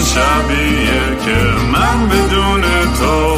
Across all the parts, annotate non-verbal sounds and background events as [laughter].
شبیه که من بدون تو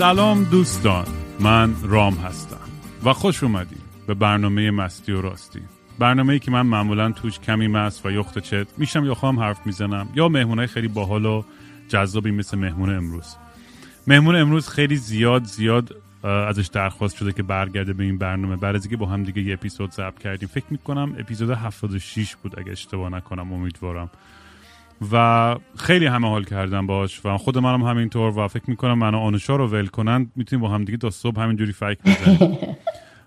سلام دوستان من رام هستم و خوش اومدید به برنامه مستی و راستی. برنامه ای که من معمولا توش کمی مست و یخت چت میشم یا خواهم حرف می‌زنم یا مهمونای خیلی باحال و جذابی مثل مهمون امروز. مهمون امروز خیلی زیاد زیاد ازش درخواست شده که برگرده به این برنامه. بعد از اینکه با هم دیگه یه اپیزود ضبط کردیم فکر می‌کنم اپیزود 76 بود اگه اشتباه نکنم امیدوارم. و خیلی همه حال کردم باش و خود منم همینطور و فکر می‌کنم من و آنوشا رو ول کنن می‌تونیم با هم دیگه تا صبح همینجوری فک بزنیم. [laughs]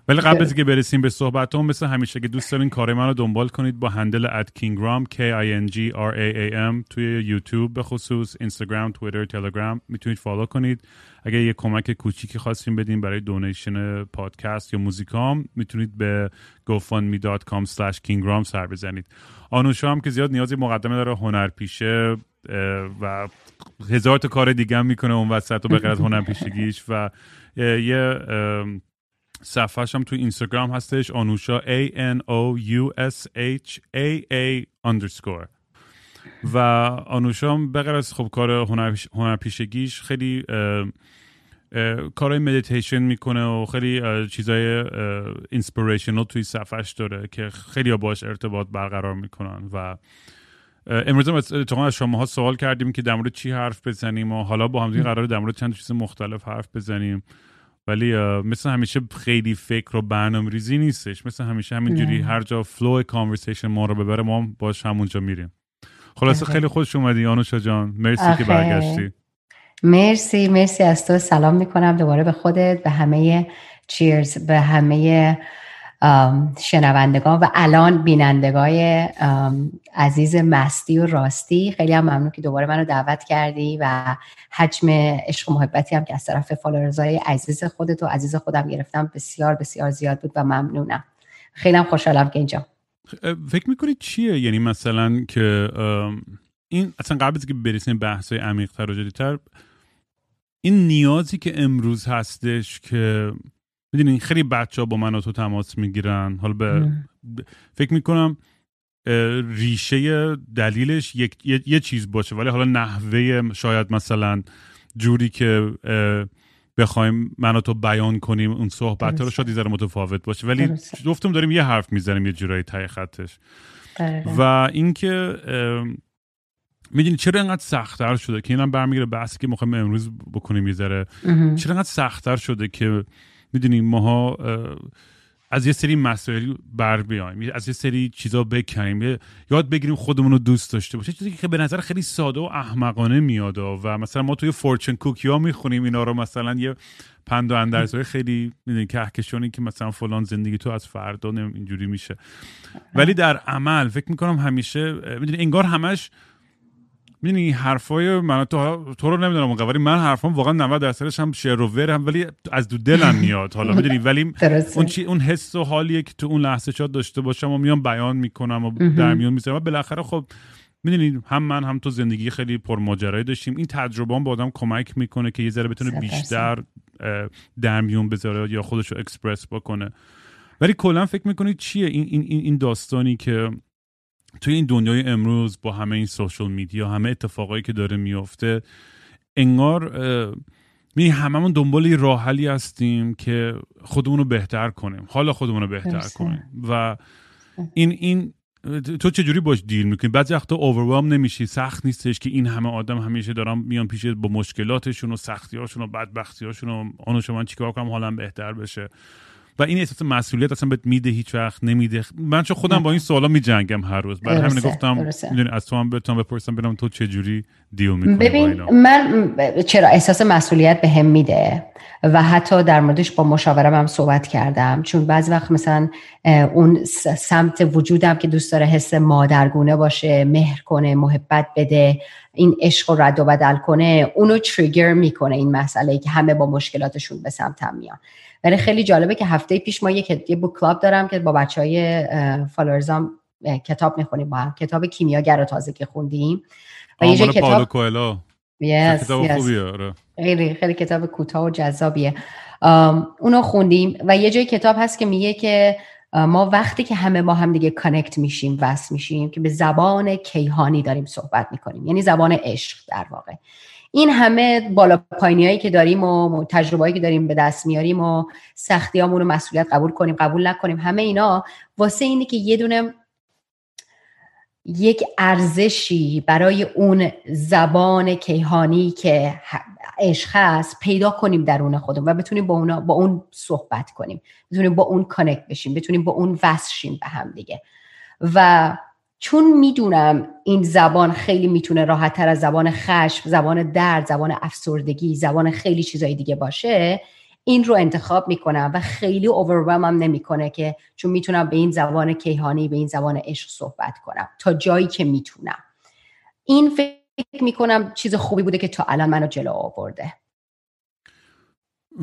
ولی قبل از اینکه برسیم به صحبت هم مثل همیشه که دوست دارین کار من رو دنبال کنید با handle at کینگرام K I N G R A A M توی یوتیوب به خصوص اینستاگرام تویتر تلگرام می‌تونید follow کنید. اگر یه کمک کوچیکی خواستیم بدین برای donation پادکست یا موزیکام می‌تونید به gofundme.com slash kingram سر بزنید. آنوشا هم که زیاد نیازی مقدمه داره هنرپیشه و هزار تا کار دیگه هم می‌کنه اون وسط و به غیر از هنرپیشگیش. و یه صفحهش هم تو اینستاگرام هستش آنوشا A N O U S H A A underscore. و آنوشا هم بغیر از خب کار هنرپیشگیش خیلی کارهای مدیتیشن می‌کنه و خیلی چیزای inspirational توی صفحش داره که خیلی باش ارتباط برقرار می‌کنن و امروز هم اتفاقا از شما ها سوال کردیم که در مورد چی حرف بزنیم و حالا با هم دیگه قرار در مورد چند چیز مختلف حرف بزنیم. ولی مثل همیشه خیلی فکر و برنامه ریزی نیستش. مثل همیشه همینجوری هر جا flow conversation ما رو ببره ما باش همونجا میریم. خلاصه خیلی خوش اومدی آنوشا جان. مرسی که برگشتی. مرسی مرسی از تو. سلام می‌کنم دوباره به خودت به همه چیرز به همه شنوندگان و الان بینندگای عزیز مستی و راستی. خیلی هم ممنون که دوباره منو دعوت کردی و حجم عشق و محبتی هم که از طرف فالورزای عزیز خودت و عزیز خودم گرفتم بسیار بسیار زیاد بود و ممنونم. خیلی هم خوشحالم که اینجا. فکر می‌کنید چیه؟ یعنی مثلا که این اصلا قبل که برسیم بحث عمیق‌تر و جدیتر این نیازی که امروز هستش که می‌دونین خیلی بچه ها با من و تو تماس می‌گیرن. حالا به فکر می‌کنم ریشه دلیلش یک یه, چیز باشه. ولی حالا نحوه شاید مثلا جوری که بخوایم من و تو بیان کنیم اون صحبت رو شاید ذره متفاوت باشه. ولی گفتم داریم یه حرف می‌زنیم یه جورایی تای خطش. و اینکه می‌دونی چرا انقدر سختتر شده که اینم برمیگره بحثی که می‌خوایم امروز بکنیم یه ذره؟ چرا انقدر سختتر شده که می‌دونیم ماها از یه سری مسائل بر بیایم از یه سری چیزا بکنیم یاد بگیریم خودمون رو دوست داشته باشه چیزی که به نظر خیلی ساده و احمقانه میاد و مثلا ما توی فورچن کوکی ها می‌خونیم اینا رو مثلا یه پند و اندرزهای خیلی می‌دونی کهکشانی که مثلا فلان زندگی تو از فردا اینجوری میشه. ولی در عمل فکر می‌کنم همیشه می‌دونی انگار همش می‌دونی حرفای من تو, تو رو نمی‌دونم اون ولی من حرفام واقعا 90 درصدش هم شعر و ورم ولی از دو دلم میاد حالا [laughs] می‌دونی؟ ولی اون چی اون حس و حالیه که تو اون لحظه شاد داشته باشم و میام بیان می‌کنم و در میون می‌ذارم و بالاخره خب می‌دونی؟ هم من هم تو زندگی خیلی پرماجرایی داشتیم. این تجربه هم با آدم کمک می‌کنه که یه ذره بتونه بیشتر در میون بذاره یا خودش رو اکسپرس بکنه. ولی کلا فکر می‌کنید چیه این این این داستانی که توی این دنیای امروز با همه این سوشال میدیا همه اتفاقایی که داره میفته انگار می هممون دنبال یه راحلی هستیم که خودمون رو بهتر کنیم. حالا خودمون رو بهتر کنیم. و این این تو چجوری باش دیل می‌کنی؟ بعضی وقتا اووروام نمیشی سخت نیستش که این همه آدم همیشه دارم میان پیش با مشکلاتشون و سختی هاشون و بدبختی هاشون و آنو شما چیکار کنم حالا بهتر بشه. و این احساس مسئولیت اصلا بهت میده هیچ وقت نمیده. من چون خودم با این سوالا میجنگم هر روز. برای همین گفتم می‌دونی از تو هم بتونم بپرسم ببینم تو چه جوری دیل می‌کنی ببین من چرا احساس مسئولیت به هم میده و حتی در موردش با مشاورم هم صحبت کردم. چون بعضی وقت مثلا اون سمت وجودم که دوست داره حس مادرگونه باشه مهر کنه محبت بده این عشق رد و بدل کنه اونو تریگر می‌کنه این مسئله که همه با مشکلاتشون به سمتم میان. ولی خیلی جالبه که هفته پیش ما یک یه book club دارم که با بچه های followers ام کتاب می‌خونیم با هم. کتاب کیمیاگر تازه که خوندیم. و یه کتاب yes, کتاب خوبیه آره. خیلی خیلی کتاب کوتاه و جذابیه. اونو خوندیم و یه جای کتاب هست که میگه که ما وقتی که همه ما هم دیگه connect میشیم وصل میشیم که به زبان کیهانی داریم صحبت می‌کنیم. یعنی زبان عشق در واقع. این همه بالا پایینی که داریم و تجربه که داریم به دست میاریم و سختی رو مسئولیت قبول کنیم قبول نکنیم همه اینا واسه اینه که یه دونه یک ارزشی برای اون زبان کیهانی که عشق هست پیدا کنیم درون خودمون و بتونیم با, اونا با اون صحبت کنیم. بتونیم با اون کانکت بشیم بتونیم با اون وصل به هم دیگه. و چون می‌دونم این زبان خیلی می‌تونه راحت تر از زبان خشم زبان درد زبان افسردگی زبان خیلی چیزای دیگه باشه این رو انتخاب می‌کنم و خیلی هم نمی‌کنه که چون می‌تونم به این زبان کیهانی به این زبان عشق صحبت کنم. تا جایی که می‌تونم. این فکر می‌کنم چیز خوبی بوده که تا الان منو جلو آورده.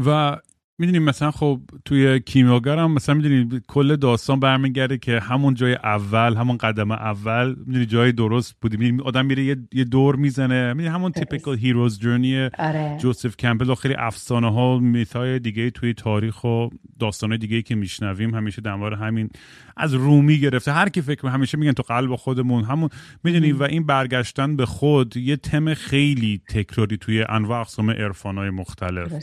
و می‌دونیم مثلا خب توی کیمیاگر هم مثلا می‌دونی کل داستان برمیگرده که همون جای اول همون قدم اول می‌دونی جای درست بودی. می‌دونی آدم میره یه, دور می‌زنه. می‌دونی همون تیپیکال هیروز جرنی جوزف کمپل و خیلی افسانه ها میثای دیگه توی تاریخ و داستانه دیگه که میشنویم همیشه در همین از رومی گرفته. هر کی فکر همیشه میگن تو قلب خودمون همون. می‌دونی و این برگشتن به خود یه تم خیلی تکراری توی انواع اقسام عرفانای مختلف.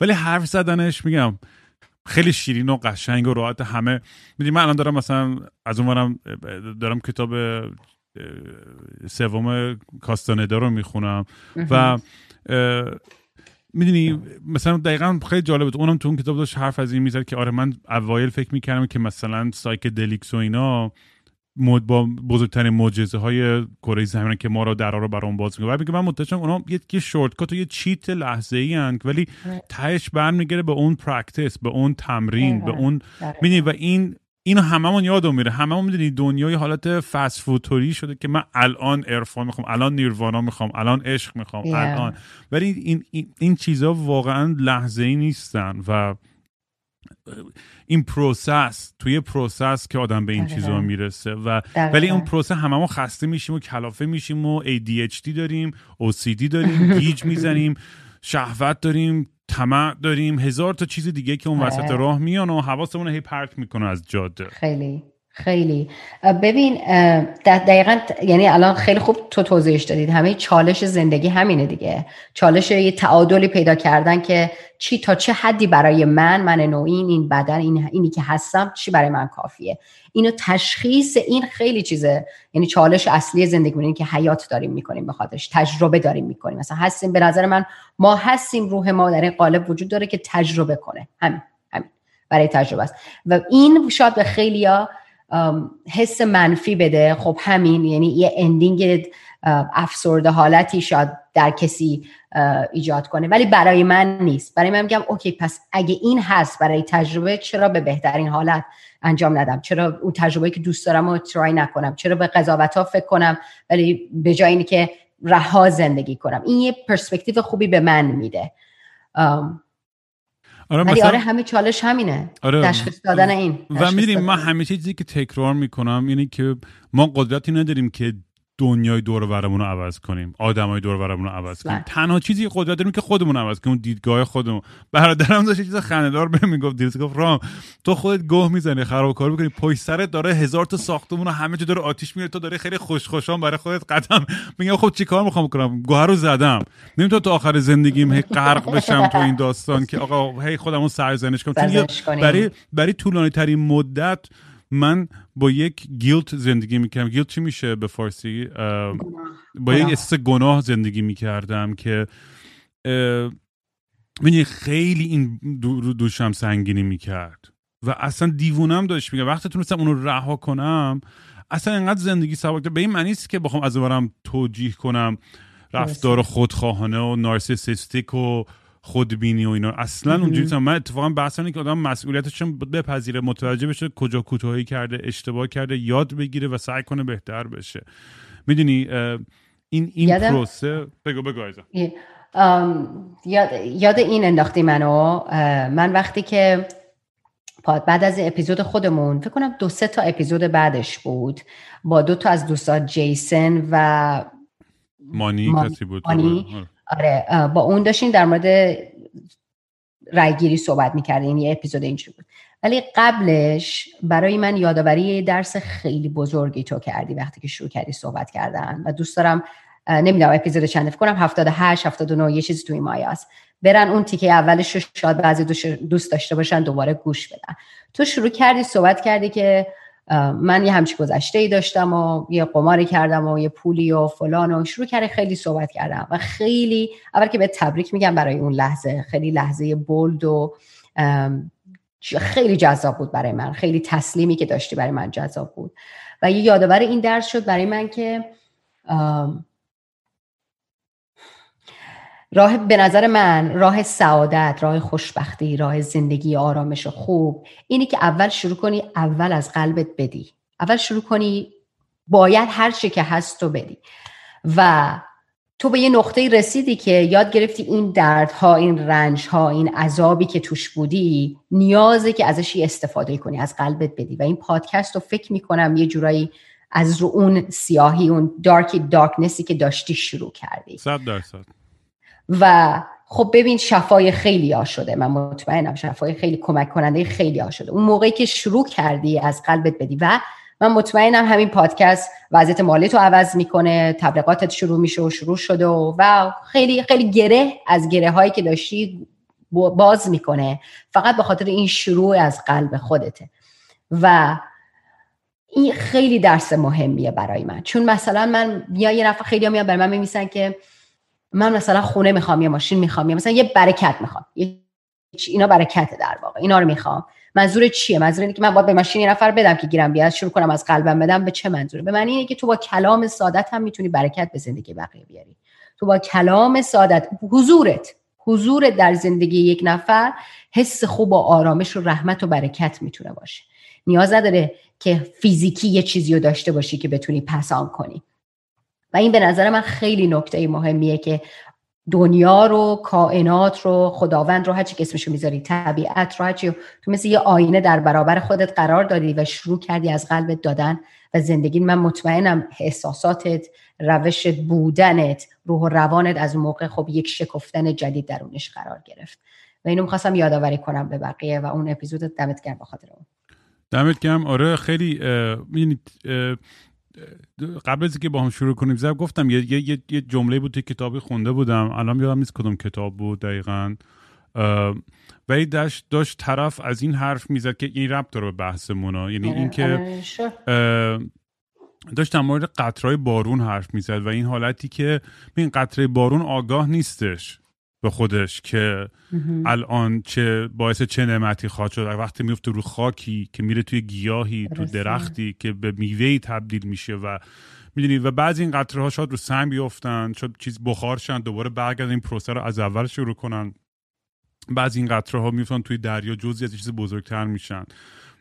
ولی حرف زدنش میگم خیلی شیرین و قشنگ و راحت همه. می‌دونی من الان دارم مثلا از اونورم دارم کتاب سوم کاستاندا رو می‌خونم و می‌دونی مثلا دقیقا خیلی جالب بود. اونم تو اون کتاب داشت حرف از این می‌زد که آره من اوایل فکر می‌کردم که مثلا دراگز و اینا با بزرگترین معجزه های کره زمین که ما را درا رو برام باز می‌کنه. و میگه من متوجهم اونا یه shortcut و یه cheat لحظه ای هن ولی تهش برمیگره به اون practice به اون تمرین به اون می‌دونی؟ و این اینو هممون یادم میره. هممون می‌دونی دنیای حالت fast food طوری شده که من الان عرفان می‌خوام الان نیروانا می‌خوام الان عشق می‌خوام الان. ولی این این, این چیزها واقعا لحظه ای نیستن و این process توی process که آدم به این چیزا می‌رسه و ولی اون process هممون خسته میشیم و کلافه میشیم و ADHD داریم OCD داریم گیج می‌زنیم شهوت داریم طمع داریم هزار تا چیز دیگه که اون وسط راه میان و حواسمون هی پرت می‌کنه از جاده. خیلی. خیلی. ببین دقیقا یعنی الان خیلی خوب تو توضیحش دادید. همه چالش زندگی همینه دیگه. چالش یه تعادلی پیدا کردن که چی تا چه حدی برای من من نوعین این بدن این اینی که هستم چی برای من کافیه؟ اینو تشخیص این خیلی چیزه. یعنی چالش اصلی زندگی اینه که حیات داریم می‌کنیم به خاطرش. تجربه داریم می‌کنیم. مثلا هستیم به نظر من ما هستیم روح ما در این قالب وجود داره که تجربه کنه. همین همین. برای تجربه است. و این شاید به خیلیا حس منفی بده. خب همین یعنی یه ending افسرده حالتی شاید در کسی ایجاد کنه. ولی برای من نیست. برای من میگم okay پس اگه این هست برای تجربه چرا به بهترین حالت انجام ندم؟ چرا اون تجربه که دوست دارم رو try نکنم؟ چرا به قضاوت ها فکر کنم؟ ولی به جای اینی که رها زندگی کنم. این یه پرسپکتیو خوبی به من میده. آره ولی آره همه چالش همینه. آره. تشخیص دادن این. و می‌دونیم ما همیشه چیزی که تکرار می‌کنم اینه که ما قدرتی نداریم که دنیای دور برمون رو عوض کنیم. آدمای دور برمون رو عوض کنیم. تنها چیزی قدرت داریم که خودمون عوض کنیم دیدگاه خودمون. برادرم داشت چیز خنده‌دار بهم می‌گفت دیروز گفت رام تو خودت گوه می‌زنی خرابکاری می‌کنی پشت سرت داره هزار تا ساختمون و همه جا داره آتیش میره تو داره خیلی خوش خوشان برای خودت قدم میگم خب چیکار می‌خوام بکنم؟ گوهر رو زدم. نمی‌تونم تا آخر زندگیم هی غرق بشم تو این داستان که آقا هی خودمو سرزنش کنم برای برای طولانی ترین مدت من با یک گیلت زندگی می‌کردم. گیلت چی میشه به فارسی؟ با یک احساس گناه زندگی می‌کردم که می‌دونی خیلی این دو دوشم سنگینی می‌کرد. و اصلا دیوونم داشت. میگه وقتی تونستم اونو رها کنم اصلا انقدر زندگی سبک به این معنی که بخوام از برم توجیه کنم. رفتار خودخواهانه و نارسیسیستیک و خودبینی و اینا. اصلا اونجوری من اتفاقا بحث که آدم مسئولیتش بپذیره متوجه بشه کجا کوتاهی کرده اشتباه کرده یاد بگیره و سعی کنه بهتر بشه. می‌دونی این این پروسه بگو بگو یاد, یاد این انداختی منو. من وقتی که بعد از اپیزود خودمون فکر کنم دو سه تا اپیزود بعدش بود با دو تا از دوستان جیسن و مانی, کسی بود؟ مانی. آره با اون داشتین در مورد رایگیری صحبت می‌کردین یه اپیزود اینجوری بود. ولی قبلش برای من یادآوری درس خیلی بزرگی تو کردی وقتی که شروع کردی صحبت کردن و دوست دارم نمی‌دونم اپیزود چند فکر کنم 78 79 یه چیزی توی مایاست برن اون تیکه اولش رو شاید بعضی دوست داشته باشن دوباره گوش بدن. تو شروع کردی صحبت کردی که من یه همچی گذشته ای داشتم و یه قماری کردم و یه پولی و فلان و شروع کردی خیلی صحبت کردم و خیلی اول که به تبریک میگم برای اون لحظه خیلی لحظه بولد و خیلی جذاب بود برای من خیلی تسلیمی که داشتی برای من جذاب بود. و یه یادآور این درس شد برای من که راه به نظر من راه سعادت راه خوشبختی راه زندگی آرامش و خوب اینی که اول شروع کنی اول از قلبت بدی. اول شروع کنی باید هر چی که هست تو بدی. و تو به یه نقطه رسیدی که یاد گرفتی این دردها این رنجها این عذابی که توش بودی نیازه که ازش استفاده کنی از قلبت بدی. و این پادکست رو فکر می‌کنم یه جورایی از رو اون سیاهی اون دارکی دارکنسی که داشتی شروع کردی. صد درصد. و خب ببین شفای خیلی ها شده من مطمئنم شفای خیلی کمک کننده خیلی ها شده اون موقعی که شروع کردی از قلبت بدی و من مطمئنم همین پادکست وضعیت مالی تو عوض می‌کنه تبلیغاتت شروع میشه و شروع شده و, و خیلی خیلی گره از گره هایی که داشتی باز می‌کنه. فقط به خاطر این شروع از قلب خودته. و این خیلی درس مهمیه برای من. چون مثلا من یا یه نفر خیلی میاد برای من میمیسن که من مثلا خونه می‌خوام یه ماشین می‌خوام یا مثلا یه برکت می‌خوام. اینا برکته در واقع. اینا رو می‌خوام. منظور چیه؟ منظور اینه که من باید به ماشین یه نفر بدم که گیرم بیاد شروع کنم از قلبم بدم به چه منظوره؟ به معنی اینه که تو با کلام سادت هم می‌تونی برکت به زندگی بقیه بیاری. تو با کلام سادت حضورت حضورت در زندگی یک نفر حس خوب و آرامش و رحمت و برکت می‌تونه باشه. نیاز نداره که فیزیکی یه چیزی رو داشته باشی که بتونی پسان کنی. و این به نظر من خیلی نکته مهمیه که دنیا رو کائنات رو خداوند رو هرچی که اسمشو می‌ذاری طبیعت رو هرچی تو مثل یه آینه در برابر خودت قرار دادی و شروع کردی از قلبت دادن و زندگی. من مطمئنم احساساتت روش بودنت روح و روانت از اون موقع خب یک شکفتن جدید درونش قرار گرفت. و اینو می‌خواستم یادآوری کنم به بقیه و اون اپیزود دمت گرم بخاطر اون. دمت گرم. آره خیلی قبل از اینکه با هم شروع کنیم زب گفتم یه, یه, یه جمله بود توی کتابی خونده بودم. الان یادم نیست کدوم کتاب بود دقیقا. ولی داشت, داشت طرف از این حرف می‌زد که این ربط داره به بحثمون یعنی آره، اینکه آره، داشت در مورد قطرهای بارون حرف می‌زد و این حالتی که این قطره بارون آگاه نیستش. به خودش که الان چه باعث چه نعمتی خواهد شد. وقتی میفته رو خاکی که میره توی گیاهی تو درختی که به میوه تبدیل میشه و می‌دونی و بعضی این قطره ها شاید رو سنگ بیفتن شاید چیز بخار شن دوباره برگردن این پروسه رو از اول شروع کنن. بعضی این قطره ها میفتن توی دریا جزی از چیز بزرگتر میشن.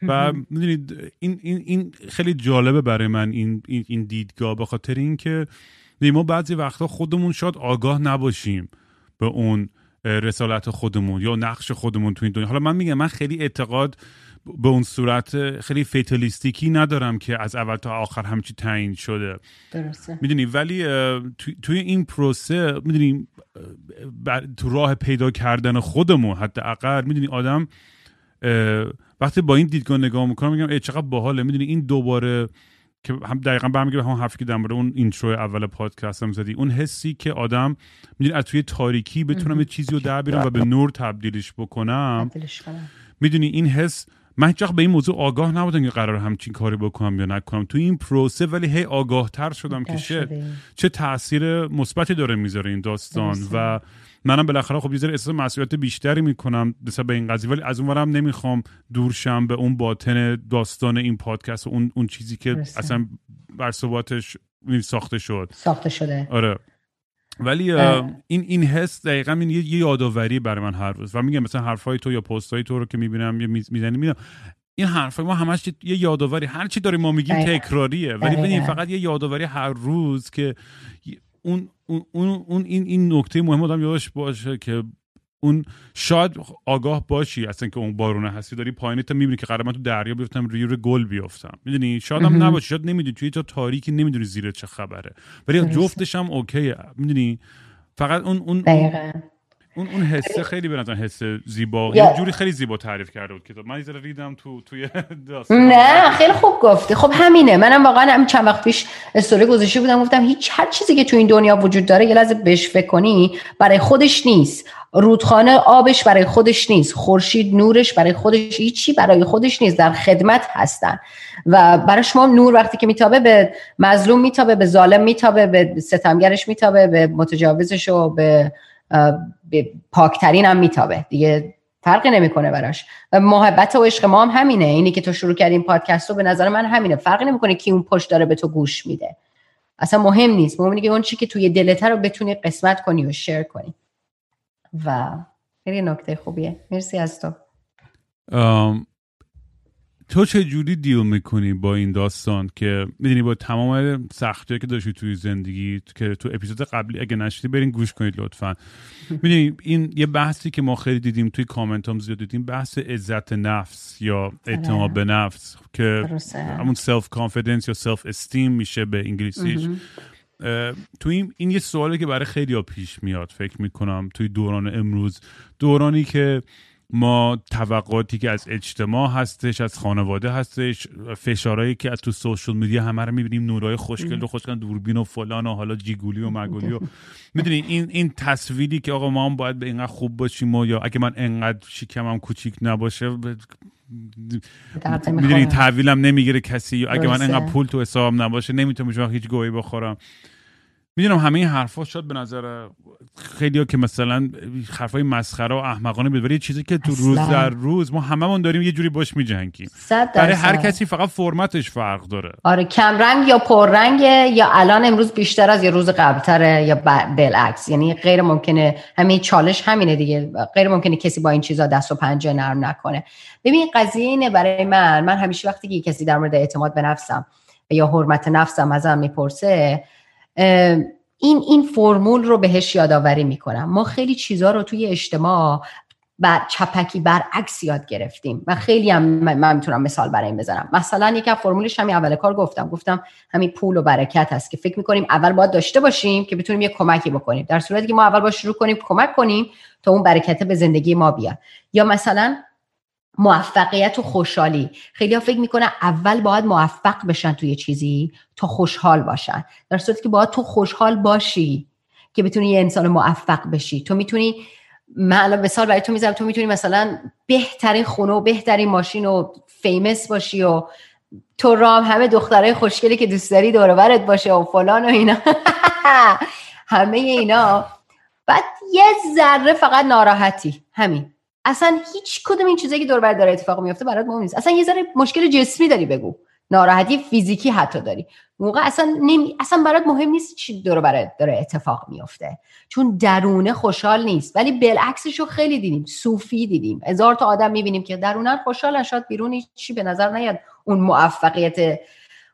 و می‌دونید این, این, این خیلی جالبه برای من این, این, این دیدگاه به خاطر اینکه ما بعضی وقتا خودمون شاید آگاه نباشیم. به اون رسالت خودمون یا نقش خودمون تو این دنیا. حالا من میگم من خیلی اعتقاد به اون صورت خیلی فیتالیستیکی ندارم که از اول تا آخر همچی تعیین شده. درسته. می‌دونی ولی توی این پروسه می‌دونی تو راه پیدا کردن خودمون حتی اقل می‌دونی آدم وقتی با این دیدگاه نگاه می‌کنم میگم ای چقدر باحاله. می‌دونی این دوباره که هم دقیقا برمیگه به همون حرفی که در مورد اون اینترو اول پادکست هم زدی. اون حسی که آدم می‌دونی از توی تاریکی بتونم یه چیزی رو در بیارم و به نور تبدیلش بکنم. می‌دونی این حس من هیچ به این موضوع آگاه نبودم که قرار همچین کاری بکنم یا نکنم. توی این پروسه ولی هی آگاه تر شدم که چه چه تاثیر مثبتی داره می‌ذاره این داستان و منم بالاخره خب یه ذره احساس مسئولیت بیشتری می‌کنم نسبت به این قضیه ولی از اونورم نمی‌خوام دورشم به اون باطن داستان این پادکست و اون اون چیزی که اصلا بر ثباتش ساخته شد. ساخته شده. آره. ولی این این حس دقیقا این یه, یادآوری برای من هر روز. و میگم مثلا حرفای تو یا پستای تو رو که می‌بینم یا می‌زنی میدم این حرفای ما همش یه یادآوری. هر چی داریم ما میگیم تکراریه. ولی ببین فقط یه یادآوری هر روز که اون اون اون این این نکته مهم آدم یادش باشه که اون شاید آگاه باشی اصلا که اون بارونه هستی. داری پایین تا می‌بینی که قرار من تو دریا بیفتم روی رو گل بیفتم می‌دونی؟ شاید هم نباشی. شاید نمی‌دونی. توی تا تاریکی نمی‌دونی زیر چه خبره. ولی جفتش هم اوکیه. می‌دونی؟ فقط اون اون اون اون حسه خیلی به نظر حس زیبا یه جوری خیلی زیبا تعریف کرده بود کتاب من یه ریدم تو توی داستان. نه خیلی خوب گفتی. خب همینه. منم واقعا هم چند وقت پیش استوری گذاشته بودم گفتم هیچ هر چیزی که تو این دنیا وجود داره یه لحظه بهش فکر کنی برای خودش نیست. رودخانه آبش برای خودش نیست. خورشید نورش برای خودش هیچی برای خودش نیست. در خدمت هستن. و برای شما نور وقتی که میتابه به مظلوم میتابه به ظالم میتابه به ستمگرش میتابه به متجاوزش و به پاکترین هم میتابه. دیگه فرقی نمی‌کنه براش. و محبت و عشق ما هم همینه. اینی که تو شروع کردیم پادکست رو به نظر من همینه. فرقی نمی‌کنه کی اون پشت داره به تو گوش میده. اصلا مهم نیست. مهم اینه که اون چی که توی دلت رو بتونی قسمت کنی و share کنی. و خیلی نکته خوبیه. مرسی از تو. تو چه جوری deal می‌کنی با این داستان که می‌دونی با تمام سختی که داشتی توی زندگی که تو اپیزود قبلی اگه نشنیدین برین گوش کنید لطفا. می‌دونی این یه بحثی که ما خیلی دیدیم توی کامنت هم زیاد دیدیم بحث عزت نفس یا اعتماد به نفس که همون self confidence یا self esteem میشه به انگلیسیش. تو این, این یه سوالی که برای خیلی ها پیش میاد فکر می‌کنم توی دوران امروز. دورانی که ما توقعاتی که از اجتماع هستش از خانواده هستش فشارهایی که از تو سوشل میدیا همه رو می‌بینیم نورای خوشگل و خوشگل دوربین و فلان و حالا جیگولی و مگولی و می‌دونی این این تصویری که آقا ما هم باید به اینقدر خوب باشیم و یا اگه من انقدر شکمم کوچیک نباشه می‌دونی تحویلم نمی‌گیره کسی یا اگه من انقدر پول تو حسابم نباشه نمی‌تونم هیچ گویی بخورم. می‌دونم همه این حرفا شد به نظر خیلی ها که مثلا حرفای مسخره و احمقانه بود ولی چیزی که تو روز در روز ما هممون داریم یه جوری باش میجنگیم. برای هر کسی فقط فرمتش فرق داره. آره کم رنگ یا رنگ یا الان امروز بیشتر از یه روز قبلتره یا بالعکس. یعنی غیر ممکنه همین چالش همینه دیگه. غیر ممکنه کسی با این چیزا دست و پنجه نرم نکنه. ببین قضیه اینه برای من. من همیشه وقتی که کسی در مورد اعتماد به نفسم یا حرمت نفسم ازم می‌پرسه این این فرمول رو بهش یادآوری می‌کنم. ما خیلی چیزها رو توی اجتماع بر چپکی برعکس یاد گرفتیم و خیلی هم من می‌تونم مثال برای این بزنم. مثلا یکی از فرمولش همین اول کار گفتم. گفتم همین پول و برکت هست که فکر می‌کنیم اول باید داشته باشیم که بتونیم یه کمکی بکنیم. در صورتی که ما اول با شروع کنیم کمک کنیم تا اون برکت به زندگی ما بیاد. یا مثلا موفقیت و خوشحالی. خیلی ها فکر می‌کنن اول باید موفق بشن توی چیزی تا خوشحال باشن. در صورتی که باید تو خوشحال باشی که بتونی یه انسان موفق بشی. تو می‌تونی من الان مثال برای تو می‌ذارم تو می‌تونی مثلا بهترین خونه و بهترین ماشین و فیمس باشی و تو رام همه دخترای خوشگلی که دوست داری دور باشه و فلان و اینا. [laughs] همه اینا. بعد یه ذره فقط ناراحتی. همین. اصلا هیچ کدوم این چیزایی که دور داره اتفاق میفته برات مهم نیست. اصلا یه ذره مشکل جسمی داری بگو. ناراحتی فیزیکی حتی داری. موقع اصلا نمی... اصلا برات مهم نیست چی دور برات داره اتفاق میفته. چون درونه خوشحال نیست. ولی بالعکسش رو خیلی دیدیم. صوفی دیدیم. هزار تا آدم می‌بینیم که درونن خوشحالن. شاید بیرون چی به نظر نیاد اون موفقیت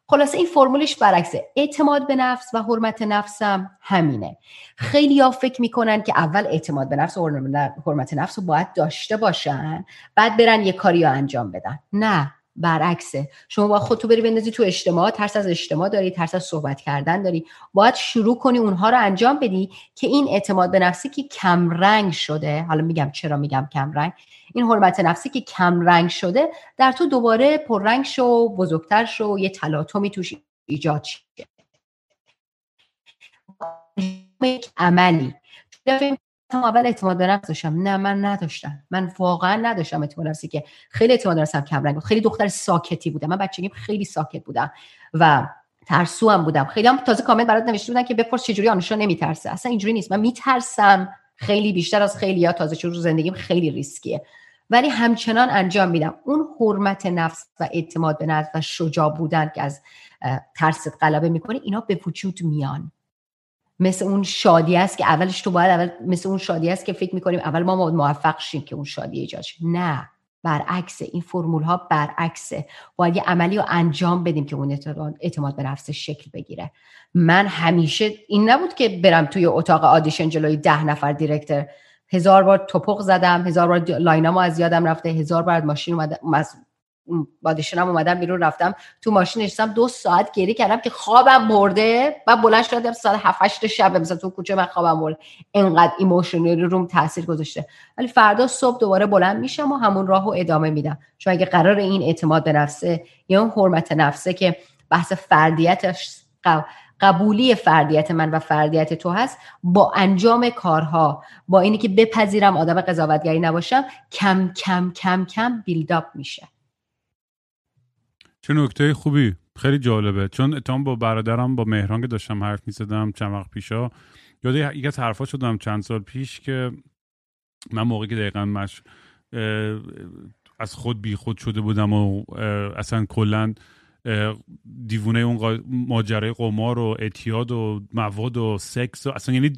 خلاصه این فرمولش برعکسه. اعتماد به نفس و حرمت نفسم همینه. خیلی ها فکر می‌کنن که اول اعتماد به نفس و حرمت نفس رو باید داشته باشن بعد برن یه کاری رو انجام بدن. نه برعکسه. شما با خودتو بری بندازی تو اجتماع ترس از اجتماع داری ترس از صحبت کردن داری. باید شروع کنی اونها رو انجام بدی که این اعتماد به نفسی که کم رنگ شده حالا میگم چرا میگم کم رنگ این حرمت نفسی که کم رنگ شده در تو دوباره پررنگ شو بزرگتر شو یه تلاطمی توش ایجاد شه. عملی. اول اعتماد به نفس داشتم. نه من نداشتم. من واقعا نداشتم اعتماد نفسی که خیلی اعتماد نفسم کم رنگ بود. خیلی دختر ساکتی بودم. من بچگیم خیلی ساکت بودم و ترسو هم بودم. خیلی هم تازه کامنت برات نوشته بودن که بپرس چجوری آنوشا نمیترسه. اصلا اینجوری نیست. من میترسم. خیلی بیشتر از خیلی ها تازه شروع زندگیم خیلی ریسکیه. ولی همچنان انجام میدم. اون حرمت نفس و اعتماد به نفس و شجاع بودن که از ترست غلبه می‌کنه اینا به وجود میان. مثل اون شادی است که اولش تو باید اول مثل اون شادی است که فکر می‌کنیم اول ما موفق شیم که اون شادی ایجاد نه. برعکس این فرمول ها برعکسه باید یه عملی رو انجام بدیم که اون اعتماد به نفس شکل بگیره. من همیشه این نبود که برم توی اتاق audition جلوی ده نفر director هزار بار تپق زدم هزار بار line امو از یادم رفته هزار بار ماشین اومدم با audition ام اومدم بیرون رفتم. تو ماشین نشستم دو ساعت گریه کردم که خوابم برده. و بلند شدم ساعت 7 8 شب مثلا تو کوچه من خوابم برده اینقدر emotionally روم تاثیر گذاشته. ولی فردا صبح دوباره بلند میشم و همون راهو ادامه میدم. چون اگه قرار این اعتماد به نفسه یا اون حرمت نفسه که بحث فردیتش قبولی فردیت من و فردیت تو هست با انجام کارها با اینی که بپذیرم آدم قضاوتگری نباشم کم کم کم کم بیلداپ میشه. چه نکته خوبی. خیلی جالبه. چون اتام با برادرم با مهران که داشتم حرف می‌زدم چند وقت پیشا یاد یکی از حرفا شدم چند سال پیش که من موقعی که دقیقا مش از خود بی خود شده بودم و اصلا کلا دیوونه اون ماجرای قمار و اعتیاد و مواد و سکس و اصلا یعنی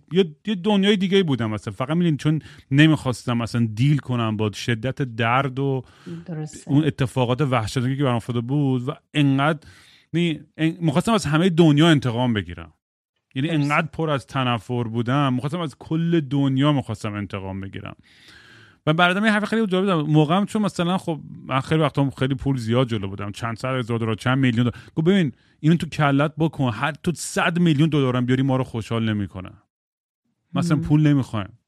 یه دنیای دیگه بودم اصلا. فقط میدین چون نمی‌خواستم اصلا دیل کنم با شدت درد و اون اتفاقات وحشتناکی که برام افتاده بود و انقدر می‌خواستم از همه دنیا انتقام بگیرم. یعنی انقدر پر از تنفر بودم. می‌خواستم از کل دنیا می‌خواستم انتقام بگیرم. و برادرم یه حرف خیلی جالب دادم موقعم چون مثلا خب من خیلی وقتا خیلی پول زیاد جلو بودم. چند صد هزار دلار چند میلیون دلار. گفت ببین اینو تو کلت بکن. هر تو صد میلیون دلارم بیاری ما رو خوشحال نمی‌کنه. مثلا پول نمی‌خوایم.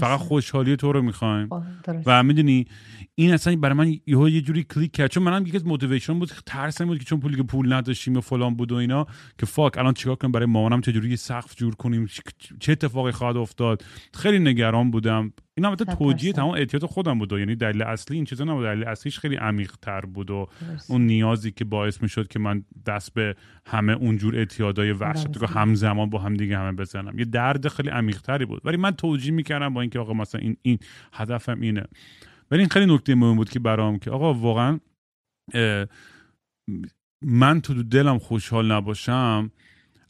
فقط خوشحالی تو رو می‌خوایم. و می‌دونی این اصلا برای من یه یه جوری کلیک کرد. چون منم یکی از موتیویشن بود ترس بود که چون پولی که پول نداشتیم و فلان بود و اینا که فاک الان چیکار کنیم برای مامانم چه جوری سقف جور کنیم؟ چه اتفاقی خواهد افتاد؟ خیلی نگران بودم. این البته توجیه تمام احتیاط خودم بود و یعنی دلیل اصلی این چیزا نبود. دلیل اصلیش خیلی عمیق تر بود و اون نیازی که باعث می‌شد که من دست به همه اونجور اعتیادای وحشت که همزمان با هم دیگه همه بزنم. یه درد خیلی عمیق تری بود. ولی من توجیه می‌کردم با اینکه آقا مثلا این این هدفم اینه. ولی این خیلی نکته مهم بود که برام که آقا واقعا من تو دلم خوشحال نباشم.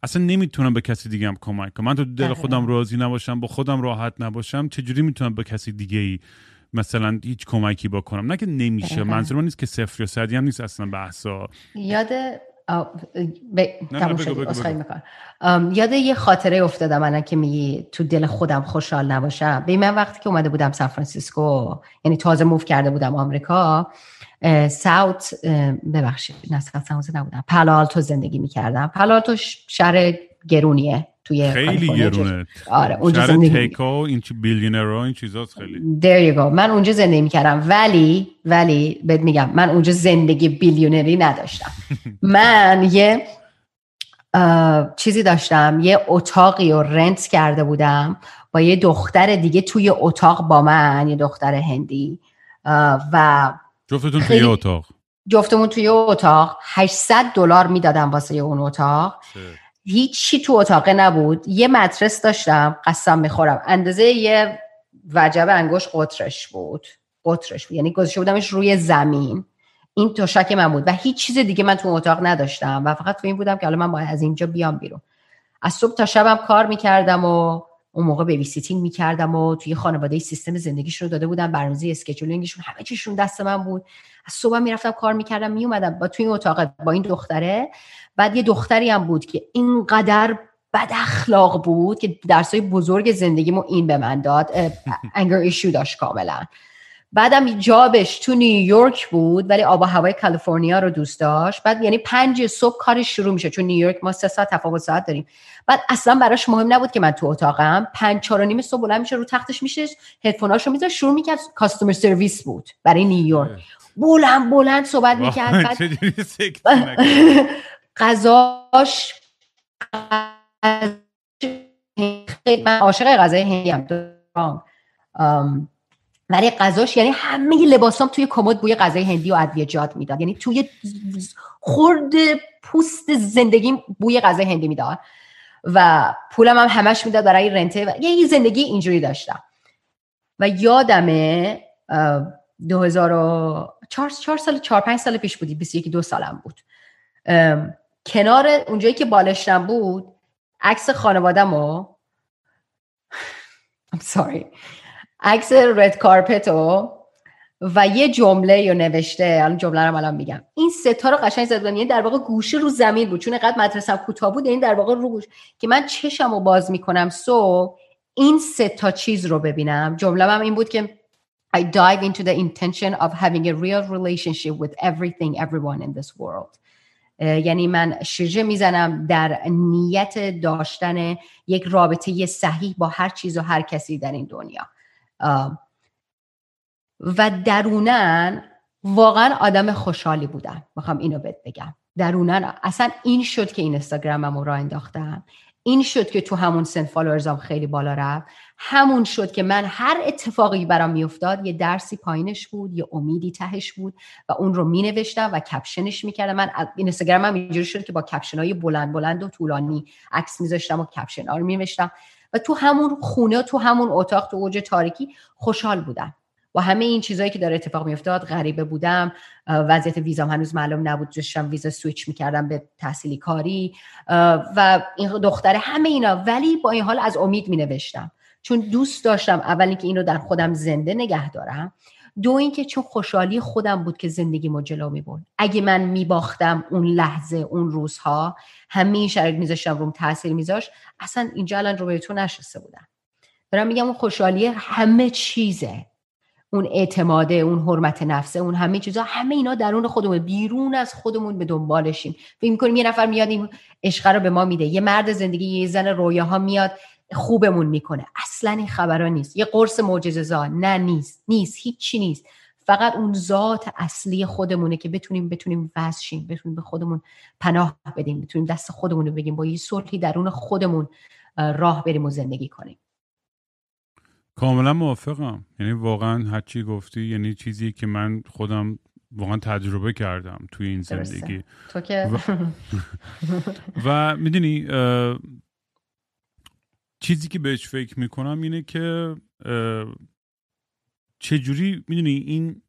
اصلا نمی‌تونم به کسی دیگه هم کمک کنم. من تو دل خودم راضی نباشم با خودم راحت نباشم چجوری می‌تونم به کسی دیگه ای مثلا هیچ کمکی بکنم؟ نه که نمیشه منظور من نیست که صفر یا صدی هم نیست اصلا بحثا. یاد یاد یه خاطره افتادم من که میگی تو دل خودم خوشحال نباشم. به من وقتی که اومده بودم سان فرانسیسکو یعنی تازه موف کرده بودم آمریکا ساوت ببخشید نه ساوت نبودم. پالالتو زندگی می‌کردم. پالالتو شهر گرونیه توی خیلی گرونه. آره اونجا زندگی تیکو این چی بیلیونر این چیزاست خیلی. There you go. من اونجا زندگی می‌کردم. ولی ولی بهت میگم من اونجا زندگی بیلیونری نداشتم. [laughs] من یه چیزی داشتم. یه اتاقی رو رنت کرده بودم با یه دختر دیگه توی اتاق با من یه دختر هندی. و جفتتون توی اتاق. جفتمون توی اتاق. 800 دلار می‌دادم واسه اون اتاق. هیچی تو اتاق نبود. یه mattress داشتم قسم می‌خورم. اندازه یه وجب انگوش قطرش بود. قطرش بود. یعنی گذاشته بودمش روی زمین. این توشک من بود. و هیچ چیز دیگه من تو اتاق نداشتم. و فقط تو این بودم که حالا من باید از اینجا بیام بیرون. از صبح تا شبم کار می‌کردم و اون موقع babysitting می‌کردم و توی خانواده سیستم زندگیشون رو داده بودم. برنامه scheduling شون همه چیشون دست من بود. از صبح می‌رفتم کار می‌کردم میومدم با توی اتاق با این دختره. بعد یه دختری هم بود که اینقدر بد اخلاق بود که درسای بزرگ زندگیمو این به من داد. انگر ایشو [laughs] داشت کاملا. بعدم جابش تو نیویورک بود ولی آب و هوای کالیفرنیا رو دوست داشت. بعد یعنی پنج صبح کارش شروع میشه چون نیویورک ما سه ساعت تفاوت ساعت داریم. بعد اصلا براش مهم نبود که من تو اتاقم. پنج چهار و نیم صبح بلند میشه رو تختش میشه هدفوناشو می‌ذاره شروع می‌کرد کاستومر سرویس بود برای نیویورک. بلند بلند صحبت می‌کرد. غذاش من عاشق غذای هندی هم ولی غذاش یعنی همه لباسام توی کمد بوی غذای هندی و ادویجات می‌داد. یعنی توی خورد پوست زندگیم بوی غذای هندی می‌داد. و پولم هم همش می‌داد برای رنته و یه زندگی اینجوری داشتم. و یادمه 2004 4 سال 4 5 سال پیش بودی 21 دو سالم بود. کنار اونجایی که بالشتم بود عکس خانوادم و [laughs] I'm sorry. عکس رد کارپت و یه جمله یا نوشته. الان جمله رو الان میگم. این ستا رو قشنگ بودم یعنی در واقع گوشه رو زمین بود. چون قد مدرسم کوتاه بود این یعنی در واقع رو گوش. که من چشم رو باز می‌کنم. سو این سه تا چیز رو ببینم. جمله هم این بود که I dive into the intention of having a real relationship with everything everyone in this world. یعنی من شیرجه می‌زنم در نیت داشتن یک رابطه صحیح با هر چیز و هر کسی در این دنیا. و درونن واقعا آدم خوشحالی بودم می‌خوام اینو بهت بگم. درونن اصلا این شد که این اینستاگرامم رو راه انداختم. این شد که تو همون سن followers ام خیلی بالا رفت. همون شد که من هر اتفاقی برام میافتاد یه درسی پایینش بود یه امیدی تهش بود و اون رو می نوشتم و caption ش می‌کردم. من اینستاگرام هم اینجوری شد که با caption های بلند بلند و طولانی عکس میذاشتم و caption ها رو مینوشتم. و تو همون خونه تو همون اتاق تو اوج تاریکی خوشحال بودم. و همه این چیزهایی که داره اتفاق میافتاد غریبه بودم وضعیت ویزام هنوز معلوم نبود داشتم ویزا سویچ می‌کردم به تحصیلی کاری و این دختره همه اینا. ولی با این حال از امید می نوشتم چون دوست داشتم اول اینکه اینو در خودم زنده نگه دارم دو اینکه چون خوشحالی خودم بود که زندگی ما جلو می بود اگه من میباختم اون لحظه اون روزها همه این شرایط میذاشتم روم تاثیر میذاش اصلا اینجا الان رو تو نشسته بودم. دارم میگم اون خوشحالی همه چیزه. اون اعتماده اون حرمت نفسه اون همه چیزا همه اینا درون خودمون. بیرون از خودمون به دنبالشیم. فکر می‌کنیم یه نفر میاد این عشق رو به ما میده. یه مرد زندگی یه زن رویاها میاد. خوبمون می‌کنه. اصلا این خبرها نیست. یه قرص معجزه نه نیست. نیست. هیچی نیست. فقط اون ذات اصلی خودمونه که بتونیم بتونیم وزشیم بتونیم به خودمون پناه بدیم. بتونیم دست خودمون رو بگیم. با یه صلحی درون خودمون راه بریم و زندگی کنیم. کاملا موافقم. یعنی واقعا هرچی گفتی یعنی چیزی که من خودم واقعا تجربه کردم توی این زندگی. تو که و, [laughs] می‌دونی چیزی که بهش فکر می‌کنم اینه که چجوری می‌دونی این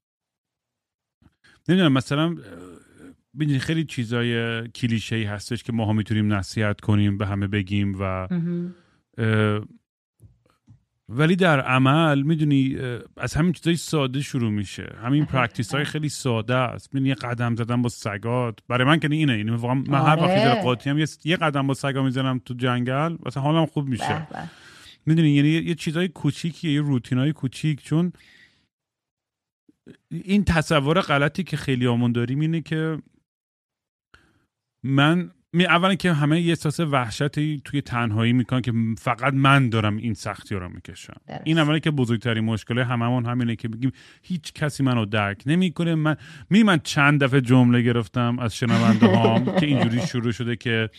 نمی‌دونم مثلا می‌دونی خیلی چیزای کلیشه ای هستش که ما می‌تونیم نصیحت کنیم به همه بگیم و ولی در عمل می‌دونی از همین چیزای ساده شروع میشه. همین practice های خیلی ساده است. می‌دونی یه قدم زدن با سگات. برای من که اینه. یعنی واقعا من هر وقت در آره. قاطی‌ام یه قدم با سگام می‌زنم تو جنگل مثلا حالم خوب میشه. می‌دونی یعنی یه چیزای کوچیکیه یه روتینای کوچیک. چون این تصور غلطی که خیلی‌هامون داریم اینه که من اولا که همه یه احساس وحشتی توی تنهایی می‌کنن که فقط من دارم این سختی رو می‌کشم. این اولی که بزرگترین مشکل هممون همینه که بگیم هیچ کسی منو درک نمی‌کنه. من می من چند دفعه جمله گرفتم از شنونده هام [laughs] که اینجوری شروع شده که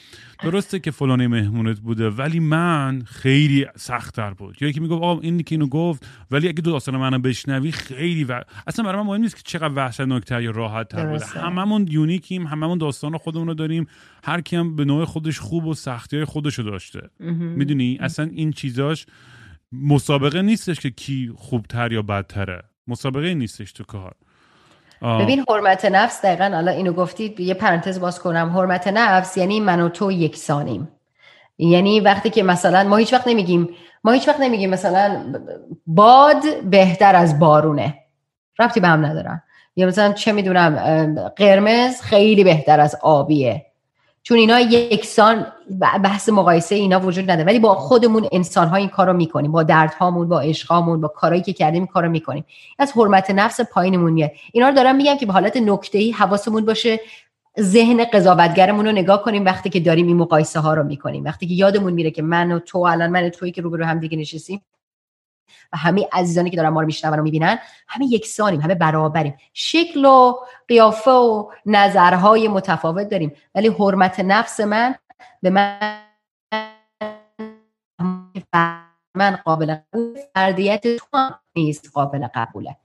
درسته که فلانی مهمونت بوده ولی من خیلی سختتر بود. یا که می‌گفت آقا این که اینو گفت ولی اگه دو داستان منو بشنوی خیلی و... اصلا برای من مهم نیست که چقدر وحشتناکتر یا راحت تر بوده هممون یونیکیم هممون داستان خودمون رو داریم. هر کی هم به نوع خودش خوب و سختی های خودش رو داشته می‌دونی اصلا این چیزاش مسابقه نیستش که کی خوبتر یا بدتره. مسابقه نیستش تو کار. ببین حرمت نفس دقیقا حالا اینو گفتید یه پرانتز باز کنم. حرمت نفس یعنی من و تو یکسانیم یعنی وقتی که مثلا ما هیچ وقت نمیگیم ما هیچ وقت نمیگیم مثلا باد بهتر از بارونه. ربطی به هم ندارن. یا مثلا چه می‌دونم قرمز خیلی بهتر از آبیه. چون اینا یکسان بحث مقایسه اینا وجود نداره. ولی با خودمون انسان ها این کارو می‌کنیم. با دردهامون با عشقامون با کارهایی که کردیم کارو می‌کنیم. از حرمت نفس پایینمون میاد. اینا رو دارم میگم که به حالت نکته ای حواسمون باشه. ذهن قضاوتگرمون رو نگاه کنیم وقتی که داریم این مقایسه ها رو می‌کنیم. وقتی که یادمون میره که من و تو الان من و تویی که روبرو هم دیگه نشستیم و همه عزیزانی که دارن ما رو میشنون و می‌بینن همه یکسانیم همه برابریم. شکل و قیافه و نظرهای متفاوت داریم. ولی حرمت نفس من به من من قابل فردیت تو نیست قابل قبوله.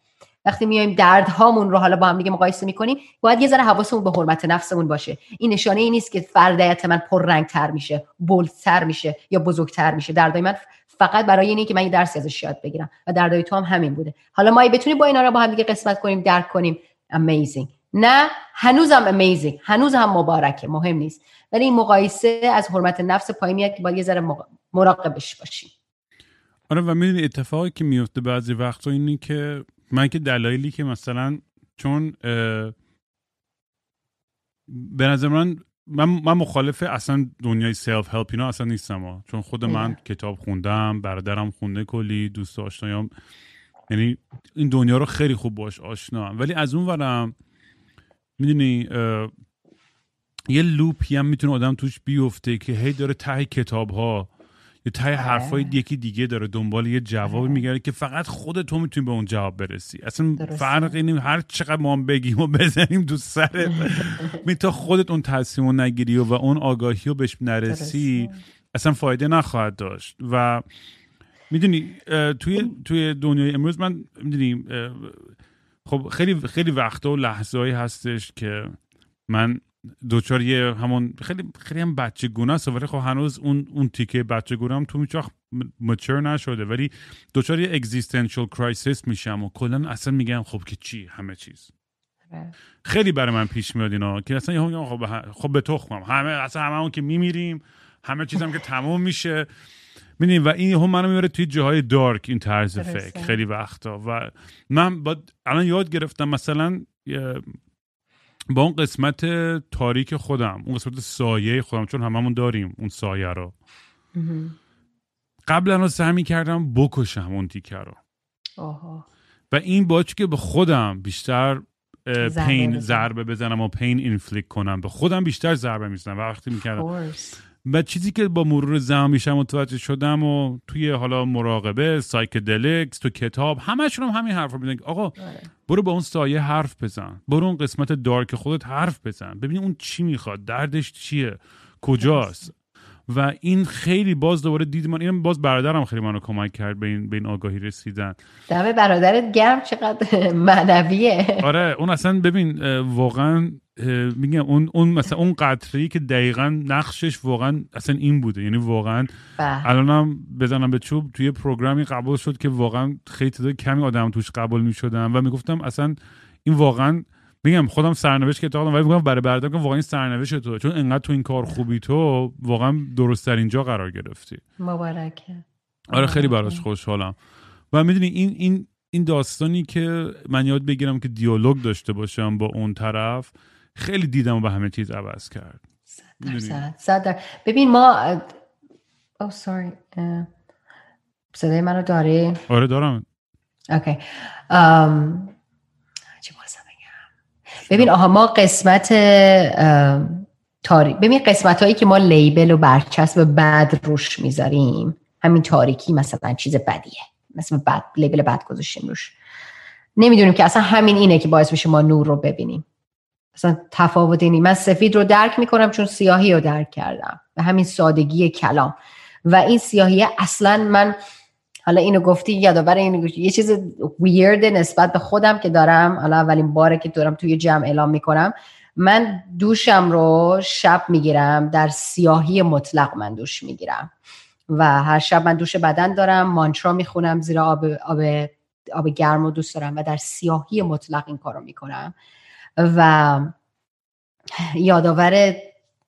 وقتی میایم دردهامون رو حالا با هم دیگه مقایسه می‌کنیم باید یه ذره حواسمون به حرمت نفسمون باشه. این نشانه ای نیست که فردیت من پررنگتر میشه بولتر میشه یا بزرگتر میشه. دردای من فقط برای اینه که من یه درسی ازش یاد بگیرم. و دردای تو هم همین بوده. حالا ما بتونیم با اینا رو با هم دیگه قسمت کنیم درک کنیم. Amazing. نه هنوزم amazing. هنوز هم مبارکه. مهم نیست. ولی این مقایسه از حرمت نفس پایین میاد که باید یه ذره مراقبش باشیم. آره و می‌دونی اتفاقی که میفته بعضی وقتا اینه که من که دلایلی که مثلا چون به نظر من من, من مخالف اصلا دنیای سلف هلپ اینا اصلا نیستم ها. چون خود من کتاب خوندم برادرم خونده کلی دوست آشنایام. یعنی این دنیا رو خیلی خوب باش آشنا ولی از اون ورم می‌دونی یه لوپی هم می‌تونه آدم توش بیفته که هی داره ته کتاب ها یه ته آره. حرفای یکی دیگه داره دنبال یه جوابی آره. میگره که فقط خود تو می‌تونی به اون جواب برسی. اصلا فرق اینه هر چقدر ما هم بگیم و بزنیم تو سرت می تا خودت اون تصمیم رو نگیری و اون آگاهی رو بهش نرسی اصلا فایده نخواهد داشت. و می‌دونی توی توی دنیای امروز من می‌دونی خب خیلی خیلی وقتا و لحظه هستش که من دچار یه همون خیلی خیلی هم بچه گونه است ولی خب هنوز اون اون تیکه بچه گونه هم تو میچاخ mature نشده ولی دچار یه existential crisis میشم و کلا اصلا میگم خب که چی؟ همه چیز. آره. خیلی برای من پیش میاد اینا که اصلا یه خب خب به تخمم همه اصلا همه که میمیریم همه چیزم که تموم میشه. می‌دونی؟ و این هم منو می‌بره توی جاهای دارک این طرز فکر خیلی وقتا. و من با الان یاد گرفتم مثلا با اون قسمت تاریک خودم اون قسمت سایه خودم چون هممون داریم اون سایه رو. قبلا رو سعی کردم بکشم اون تیکه رو. و این باید که به خودم بیشتر پین ضربه بزنم و پین اینفلیک کنم. به خودم بیشتر ضربه می‌زنم. وقتی می‌کردم و چیزی که با مرور زمان بیشتر متوجه شدم و توی حالا مراقبه psychedelics تو کتاب همشون هم همین حرف رو آقا آره. برو با اون سایه حرف بزن. برو اون قسمت dark خودت حرف بزن. ببین اون چی می‌خواد دردش چیه کجاست. و این خیلی باز دوباره دید من این باز برادرم خیلی منو کمک کرد به این به این آگاهی رسیدن. دم برادرت گرم چقدر [laughs] معنویه. آره اون اصلا ببین واقعا میگم اون اون مثلا اون قطری که دقیقا نقشش واقعا اصلا این بوده. یعنی واقعا بله. الانم بزنم به چوب توی پروگرامی قبول شد که واقعا خیلی تعداد کمی آدم توش قبول می‌شدن و می‌گفتم اصلا این واقعا میگم خودم سرنوشت که ولی میگم برای برادر که واقعا این سرنوشت تو چون انقدر تو این کار خوبی تو واقعا درست در اینجا قرار گرفتی. مبارکه. آره خیلی براش خوشحالم. و می‌دونی این این این داستانی که من یاد بگیرم که دیالوگ داشته باشم با اون طرف خیلی دیدم و به همه چیز عوض کرد. صد ببین ما او سوری. صدای منو داری؟ آره دارم. اوکی. ببین آها ما قسمت تاریک ببین قسمت هایی که ما لیبل و برچسب بد روش می‌ذاریم همین تاریکی مثلا چیز بدیه. مثلا بد لیبل بد گذاشتیم روش. نمی‌دونیم که اصلا همین اینه که باعث میشه ما نور رو ببینیم. اصلا تفاوت اینی. من سفید رو درک می‌کنم چون سیاهی رو درک کردم. و همین سادگی کلام. و این سیاهی اصلا من حالا اینو گفتی یادآور اینو گفتی. یه چیز ویرد نسبت به خودم که دارم. حالا اولین باره که دارم توی جمع اعلام می‌کنم. من دوشم رو شب می‌گیرم. در سیاهی مطلق من دوش می‌گیرم. و هر شب من دوش بدن دارم. مانترا می‌خونم زیرا آب, آب, آب گرم رو دوست دارم. و در سیاهی مطلق این کارو می‌کنم. و یادآور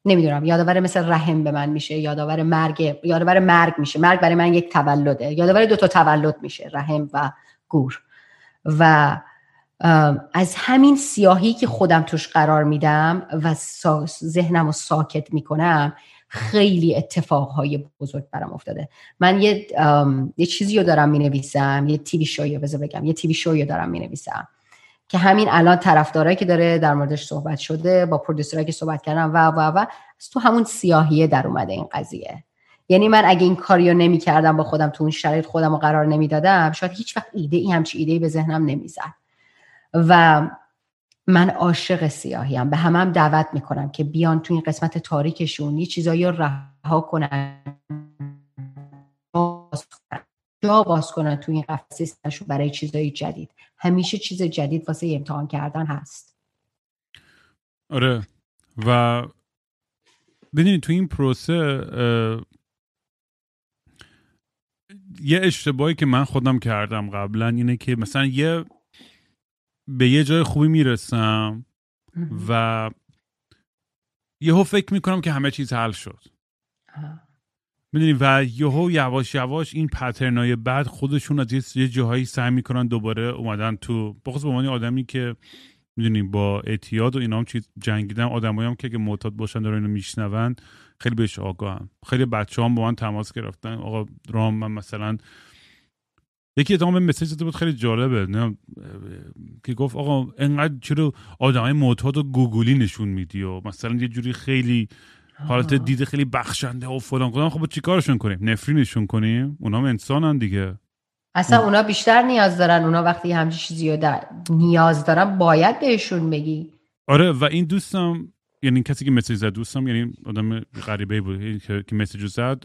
نمی‌دونم یادآور مثل رحم به من میشه یادآور مرگ یادآور مرگ میشه. مرگ برای من یک تولده. یادآور دو تا تولد میشه رحم و گور. و از همین سیاهی که خودم توش قرار میدم و ذهنم رو ساکت می‌کنم خیلی اتفاقهای بزرگ برام افتاده. من یه, یه چیزی رو دارم می‌نویسم یه تیوی شوی بذار بگم یه تیوی شوی دارم می‌نویسم. که همین الان طرفدارایی که داره در موردش صحبت شده با پرودوسرایی که صحبت کردن و و و از تو همون سیاهیه در اومده این قضیه. یعنی من اگه این کاریو نمی کردم با خودم تو اون شرایط خودم قرار نمی‌دادم شاید هیچ وقت ایده ای همچی ایده ای به ذهنم نمی‌زد. و من عاشق سیاهیم. به همم هم دعوت می‌کنم که بیان تو این قسمت تاریکشون یه چیزایی رو رها کنن. جا باز کنن تو این قفسه برای چیزای جدید. همیشه چیز جدید واسه امتحان کردن هست. آره. و ببینید تو این پروسه یه اشتباهی که من خودم کردم قبلا اینه که مثلا یه به یه جای خوبی می‌رسم و یهو فکر می‌کنم که همه چیز حل شد. می‌دونی و یهو یواش یواش این پترنای بعد خودشون از یه جاهایی سعی می‌کنن دوباره اومدن تو بخصوص به عنوان آدمی که می‌دونی با اعتیاد و اینا هم چیز جنگیدن آدمایی هم که معتاد باشن دارن اینو میشنون خیلی بهش آگاهم خیلی بچه هم با من تماس گرفتن. آقا رام من مثلا یکی اتمام مسیج بود خیلی جالبه. نه که گفت آقا انقدر چرا آدمای معتاد و گوگلی نشون میدی و مثلا یه جوری خیلی حالت دیده خیلی بخشنده و فلان کنم خب چیکارشون کنیم؟ نفرینشون کنیم؟ اونا هم انسانن دیگه. اصلا اونا بیشتر نیاز دارن. اونا وقتی همچین چیزی رو نیاز دارن باید بهشون بگی. آره و این دوستم یعنی کسی که مسیج زد دوستم یعنی آدم غریبه بود که مسیج زد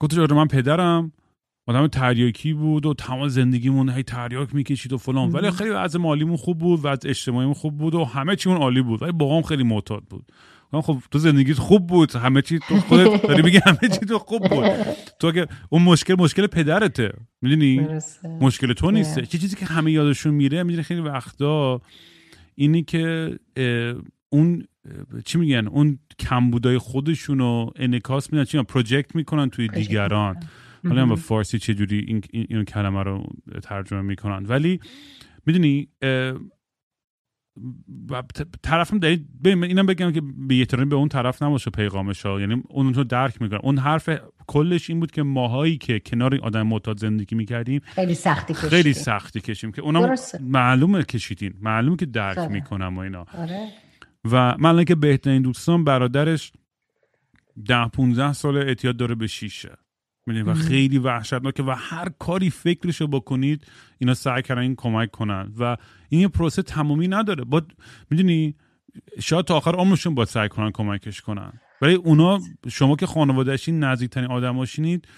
گفتش آره من پدرم آدم تریاکی بود و تمام زندگیمون هی تریاک می‌کشید و فلان. ولی خیلی وضع مالیمون خوب بود و اجتماعیمون خوب بود و همه چیمون عالی بود. ولی بابام خیلی معتاد بود. خب تو زندگیت خوب بود همه چی تو خودت [laughs] داری میگی همه چی تو خوب بود. تو اگه اون مشکل مشکل پدرته می‌دونی؟ مشکل تو نیسته. چه چیزی که همه یادشون میره می‌دونی خیلی وقتا اینی که اون چی میگن؟ اون کمبودای خودشون رو انکاس میدن چی پروژکت می‌کنن توی دیگران. حالا هم با فارسی چجوری این, این کلمه رو ترجمه می‌کنن. ولی می‌دونی طرفم دارید اینم بگم که به به اون طرف نباشه پیغامش ها یعنی اون رو درک می‌کنه. اون حرف کلش این بود که ماهایی که کنار آدم معتاد زندگی می‌کردیم خیلی سختی کشیدیم. خیلی سختی کشیم که اونا معلومه کشیدین. معلومه که درک. می‌کنم و اینا. آره. و من که بهترین دوستان برادرش ده 15 سال اعتیاد داره به شیشه. و خیلی وحشتناکه و هر کاری فکرشو بکنید اینا سعی کردن این کمک کنن. و این یه پروسه تمامی نداره. با می‌دونی؟ شاید تا آخر عمرشون با سعی کنن کمکش کنن. ولی اونا شما که خانوادهشین نزدیکترین آدماشینید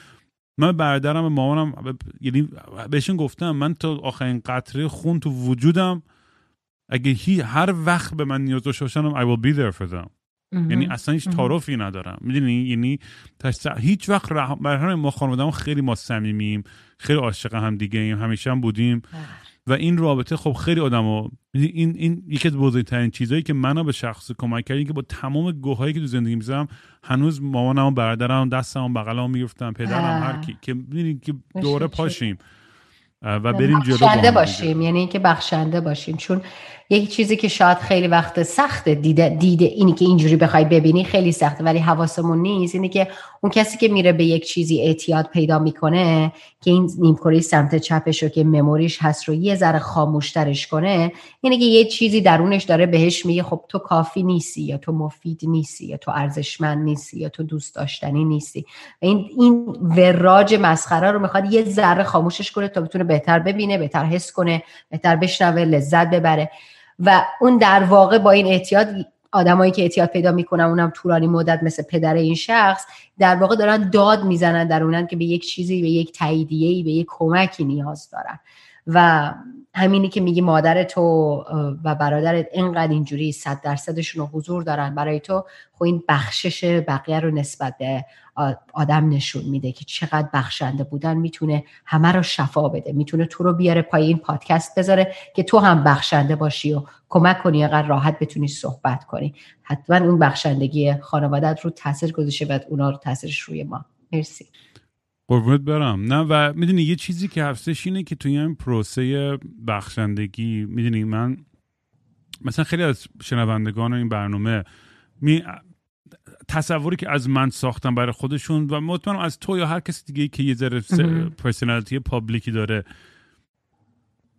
من برادرم مامانم یعنی بهشون گفتم من تا آخرین قطره خون تو وجودم اگه هی هر وقت به من نیاز داشته باشن I will be there for them. یعنی اصلا هیچ تعارفی ندارم. می‌دونی؟ یعنی هیچ وقت رح... برای ما خانواده خیلی ما صمیمیم خیلی عاشق هم دیگه ایم همیشه هم بودیم. و این رابطه خب خیلی آدمو این این یکی از بزرگترین چیزهایی که منو به شخص کمک کرد که با تمام گوهایی که تو زندگی می‌ذارم هنوز مامانم و برادرم دستم بغلم می‌گفتم پدرم هر کی که می‌دونی؟ که دوره پاشیم. و بریم جلو بخشنده باشیم. یعنی اینکه بخشنده باشیم. چون یک چیزی که شاید خیلی وقت سخته دیده, دیده اینی که اینجوری بخوای ببینی خیلی سخته ولی حواسمون نیست. اینه که اون کسی که میره به یک چیزی اعتیاد پیدا می‌کنه که این نیمکره سمت چپش رو که مموریش هست رو یه ذره خاموشترش کنه اینه که یه چیزی درونش داره بهش میگه خب تو کافی نیستی یا تو مفید نیستی یا تو ارزشمند نیستی یا تو دوست داشتنی نیستی. این این وراج مسخره رو می‌خواد یه ذره خاموشش کنه تا بتونه بهتر ببینه بهتر حس کنه بهتر بشنوه لذت ببره. و اون در واقع با این اعتیاد آدمایی که اعتیاد پیدا می‌کنن اونم طولانی مدت مثل پدر این شخص در واقع دارن داد می‌زنن در اونن که به یک چیزی به یک تاییدیه‌ای به یک کمکی نیاز دارن. و همینی که میگی مادر تو و برادرت اینقدر اینجوری صد درصدشون حضور دارن برای تو خب این بخشش بقیه رو نسبت به آدم نشون میده که چقدر بخشنده بودن می‌تونه همه رو شفا بده می‌تونه تو رو بیاره پای این پادکست بذاره که تو هم بخشنده باشی و کمک کنی اگر راحت بتونی صحبت کنی. حتما اون بخشندگی خانوادت رو تاثیر گذاشته و اونا رو تاثیرش روی ما. مرسی. قربونت برم. نه و می‌دونی یه چیزی که هستش اینه که توی این پروسه بخشندگی می‌دونی من مثلا خیلی از شنوندگان این برنامه می تصوری که از من ساختم برای خودشون و مطمئنم از تو یا هر کسی دیگه که یه ذره پرسنالیتی پابلیکی داره.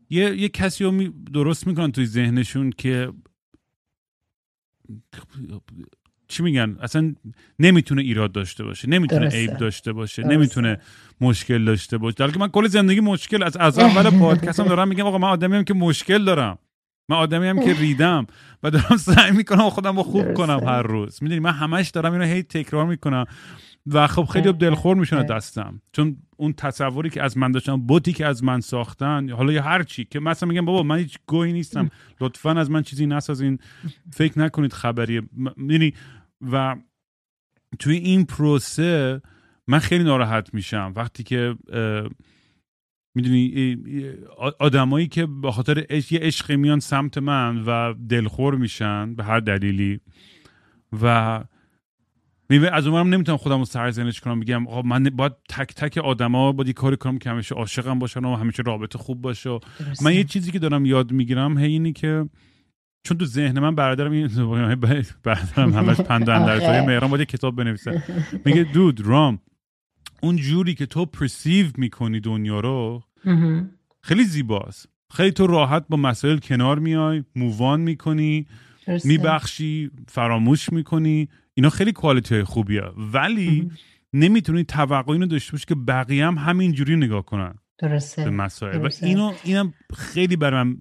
یه, یه کسی رو درست می‌کنن توی ذهنشون که چی میگن؟ اصلا نمی‌تونه ایراد داشته باشه نمی‌تونه عیب داشته باشه نمی‌تونه مشکل داشته باشه. در که من کل زندگی مشکل از از اول پادکستم [laughs] دارم میگم آقا من آدمی هم که مشکل دارم. من آدمی هم که ریدم و دارم سعی می‌کنم خودم رو خوب کنم هر روز. می‌دونی من همش دارم اینو هی تکرار می‌کنم و خب خیلی دلخور میشن دستم. چون اون تصوری که از من داشتم بوتی که از من ساختن حالا یا هر چی که مثلا میگم بابا من هیچ گوهی نیستم. لطفا از من چیزی نسازین. فکر نکنید خبریه یعنی و توی این پروسه من خیلی ناراحت میشم. وقتی که می‌دونی آدمایی که به خاطر عشق یه عشقی میان سمت من و دلخور میشن به هر دلیلی و از اونم نمی‌تونم خودم رو سرزنش کنم بگم آقا من باید تک تک آدما باید کاری کنم که همیشه عاشقم باشن و همیشه رابطه خوب باشه. من یه چیزی که دارم یاد می‌گیرم هی اینی که چون تو ذهن من برادرم این برادرم همش پندن در مهران باید کتاب بنویسه. میگه دود رام اون جوری که تو پرسیو می‌کنی دنیا رو خیلی زیباست. خیلی تو راحت با مسائل کنار میای مووان می‌کنی میبخشی فراموش می‌کنی. اینا خیلی کوالیتی های خوبیه. ولی نمی‌تونی توقع اینو داشته باشی که بقیه هم همین جوری نگاه کنن. درسته. به مسائل. و اینو اینم خیلی برام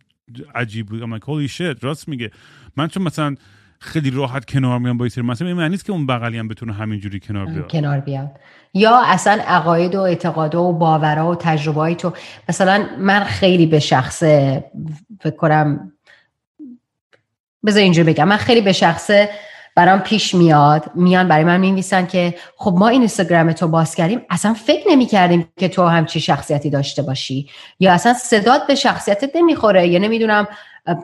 عجیب بود. اما holy shit. راست میگه. من چون مثلا خیلی راحت کنار میام با این سری مثلا این معنی نیست که اون بغلی هم بتونه همینجوری کنار بیاد. کنار بیاد. یا اصلا عقاید و اعتقاد و باورها و تجربه تو. مثلا من خیلی به شخص فکر کنم بذار اینجوری بگم. من خیلی به شخص برام پیش میاد. میان برای من می‌نویسن که خب ما این اینستاگرام تو باز کردیم. اصلا فکر نمی کردیم که تو همچی شخصیتی داشته باشی. یا اصلا صدات به شخصیتت نمی‌خوره. یا نمی‌دونم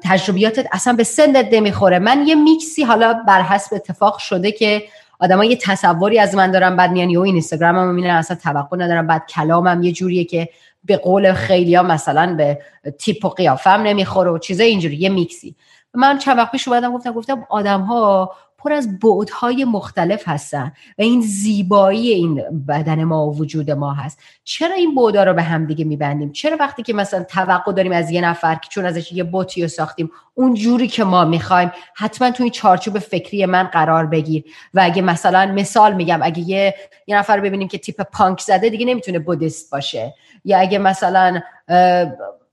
تجربیاتت اصلا به سنت نمی‌خوره. من یه میکسی حالا بر حسب اتفاق شده که آدما یه تصوری از من دارن بعد میان یا این اینستاگرامم می‌بینن اصلا توقع ندارم. بعد کلامم یه جوریه که به قول خیلی ها مثلا به تیپ و قیافم نمی‌خوره و چیزای اینجوری. یه میکسی. من چند وقت پیش اومدم گفتم گفتم آدم ها پر از بعدهای مختلف هستن و این زیبایی این بدن ما و وجود ما هست. چرا این بعدها رو به هم دیگه میبندیم؟ چرا وقتی که مثلا توقع داریم از یه نفر که چون ازش یه بوتی رو ساختیم اون جوری که ما می‌خوایم حتما توی چارچوب فکری من قرار بگیر. و اگه مثلا مثال میگم اگه یه, یه نفر رو ببینیم که تیپ پانک زده دیگه نمی‌تونه بودیست باشه. یا اگه مثلا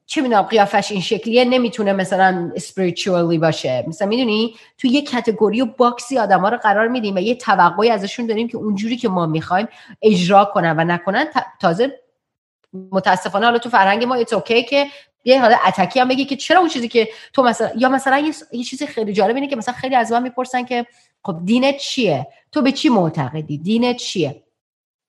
چه می‌دونم قیافش این شکلیه نمی‌تونه مثلا spiritually باشه. مثلا می‌دونی تو یه کتگوری و باکسی آدما رو قرار میدیم و یه توقعی ازشون داریم که اونجوری که ما می‌خوایم اجرا کنن و نکنن تازه متاسفانه حالا تو فرهنگ ما it's okay که یه حالا تیکه‌ای هم بگی که چرا اون چیزی که تو مثلا یا مثلا یه, یه چیزی خیلی جالب اینه که مثلا خیلی از من می‌پرسن که خب دینت چیه؟ تو به چی معتقدی؟ دینت چیه؟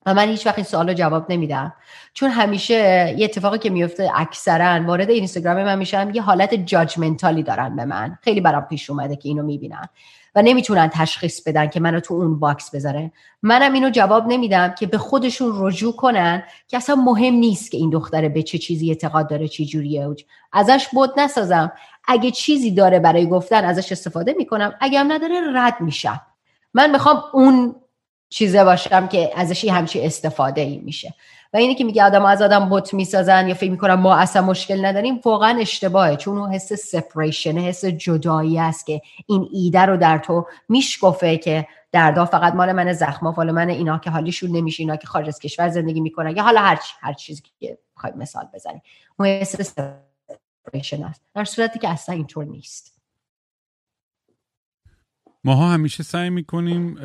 و من هیچ وقت این سوال رو جواب نمیدم. چون همیشه یه اتفاقی که میفته اکثرا وارد اینستاگرام من میشن یه حالت judgmental ی دارن به من. خیلی برام پیش اومده که اینو می‌بینن و نمی‌تونن تشخیص بدن که منو تو اون box بذاره. منم اینو جواب نمیدم که به خودشون رجوع کنن که اصلا مهم نیست که این دختره به چه چیزی اعتقاد داره چی جوریه. ازش بت نسازم. اگه چیزی داره برای گفتن ازش استفاده می‌کنم. اگه هم نداره رد میشم. من می‌خوام اون چیزه باشم که ازش همچی استفاده ای میشه. و اینی که میگه آدم از آدم بت می‌سازن یا فکر می‌کنن ما اصلا مشکل نداریم واقعا اشتباهه. چون اون حس separation حس جدایی است که این ایده رو در تو میشکفه که دردا فقط مال من زخما مال من اینا که حالیشون نمیشه اینا که خارج از کشور زندگی می‌کنن. یا حالا هر هر چیزی که بخواید مثال بزنیم. اون حس سپریشن است. در صورتی که اصلا اینطور نیست. ماها همیشه سعی می‌کنیم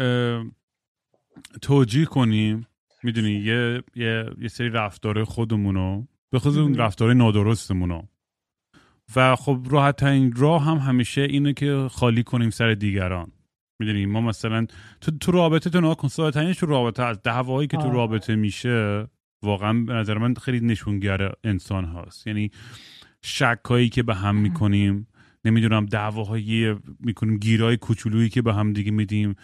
توجیه کنیم. می‌دونی یه, یه, یه سری رفتار خودمونو به خود اون رفتار نادرستمونو. و خب راحت این راه هم همیشه اینه که خالی کنیم سر دیگران. می‌دونی ما مثلا تو, تو رابطه تو نها کن تو رابطه از دعوایی که تو رابطه میشه واقعا به نظر من خیلی نشونگر انسان هاست. یعنی شکایی که به هم می‌کنیم نمی‌دونم دعواهایی می‌کنیم گیرای کوچولویی که به هم دیگه میدیم.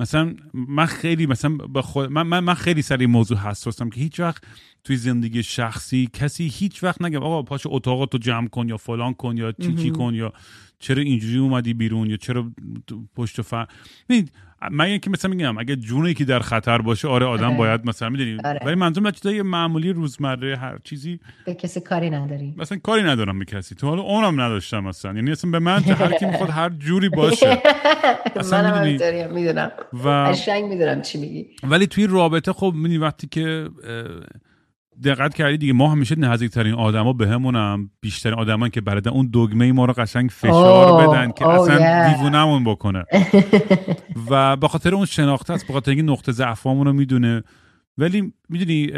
مثلا من خیلی مثلا به خود من, من, خیلی سر این موضوع حساسم که هیچ وقت توی زندگی شخصی کسی هیچ وقت نگم آقا پاش اتاقاتو جمع کن یا فلان کن یا چی چی کن یا چرا اینجوری اومدی بیرون یا چرا پشت فر من که مثلا میگم اگه جونی که در خطر باشه آره آدم آره. باید مثلا می‌دونی. آره. ولی منظورم چیزای معمولی روزمره هر چیزی به کسی کاری نداری. مثلا کاری ندارم به کسی. تو حالا اونم نداشتم مثلا. یعنی اصلا به من هر کی می‌خواد هر جوری [laughs] باشه. اصلا می‌دونی. می‌دونم. و می‌دونم چی میگی. ولی توی رابطه خب می‌دونی وقتی که دقت کردی دیگه؟ ما همیشه نزدیکترین آدما بهمونم بیشترین آدما که برادن اون دگمه ما رو قشنگ فشار بدن که اصلا دیوونمون بکنه. [laughs] و به خاطر اون شناخته است به خاطر اینکه نقطه ضعفامون رو می‌دونه. ولی می‌دونی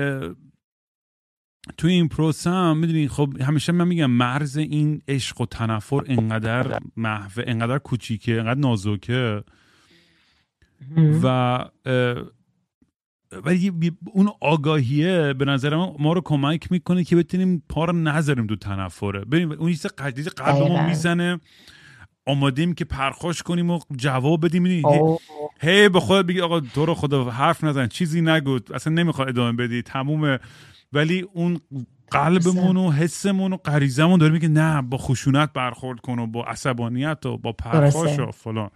توی این پروسه هم می‌دونی خب همیشه من میگم مرز این عشق و تنفر انقدر محو انقدر کوچیکه انقدر نازکه. و ولی اون آگاهیه به نظر ما, ما رو کمک می‌کنه که بتونیم پا رو نذاریم تو تنفره. ببین اون چیز قدیز قلبمون می‌زنه. آمادیم که پرخوش کنیم و جواب بدیم. هی به خود بگی آقا تو رو خدا حرف نزن چیزی نگو. اصلا نمی‌خواد ادامه بدی. تمومه. ولی اون قلبمون و حسمون و غریزمون داره میگه نه با خشونت برخورد کن و با عصبانیت و با پرخاش و فلان.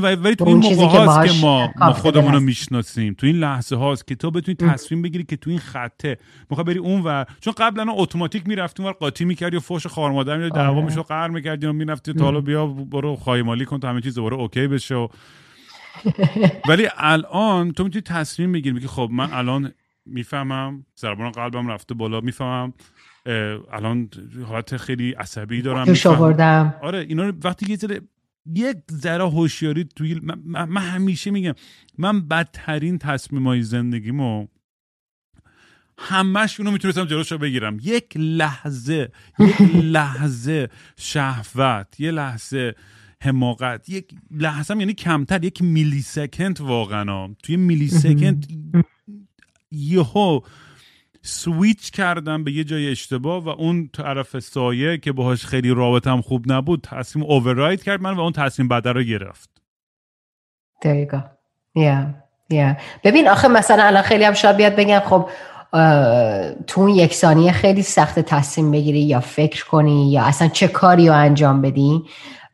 ولی تو این موقع هاست که ما, ما خودمون رو می‌شناسیم. تو این لحظه هاست که تو بتونی تصمیم بگیری که تو این خطه می‌خوای بری اون و چون قبلا اتوماتیک می‌رفتی اون قاطی می‌کردی و فوش خار مادر می‌دادی دعوا آره. میشو قهر می‌کردی و می‌رفتی تا حالا بیا برو خایمالی کن تا همه چیز دوباره اوکی بشه ولی الان تو می‌تونی تصمیم بگیری که خب من الان می‌فهمم ضربان قلبم رفته بالا می‌فهمم الان حالت خیلی عصبی دارم آوردم. آره اینا وقتی یه ذره یک ذره هوشیاری توی من, من, همیشه میگم من بدترین تصمیمای زندگیمو همش اونو می‌تونستم جلوش رو بگیرم. یک لحظه یک [laughs] لحظه شهوت یه لحظه حماقت یک لحظه یعنی کمتر یک میلی سکند واقعا. توی میلی سکند [laughs] یهو سویچ کردم به یه جای اشتباه و اون طرف سایه که باهاش خیلی رابطم خوب نبود تصمیم اوورراید کرد من و اون تصمیم بعد رو گرفت. دقیقا یا یا ببین آخه مثلا الان خیلی هم شاید بیاد بگم خب تو اون یک ثانیه خیلی سخت تصمیم بگیری یا فکر کنی یا اصلا چه کاری رو انجام بدی؟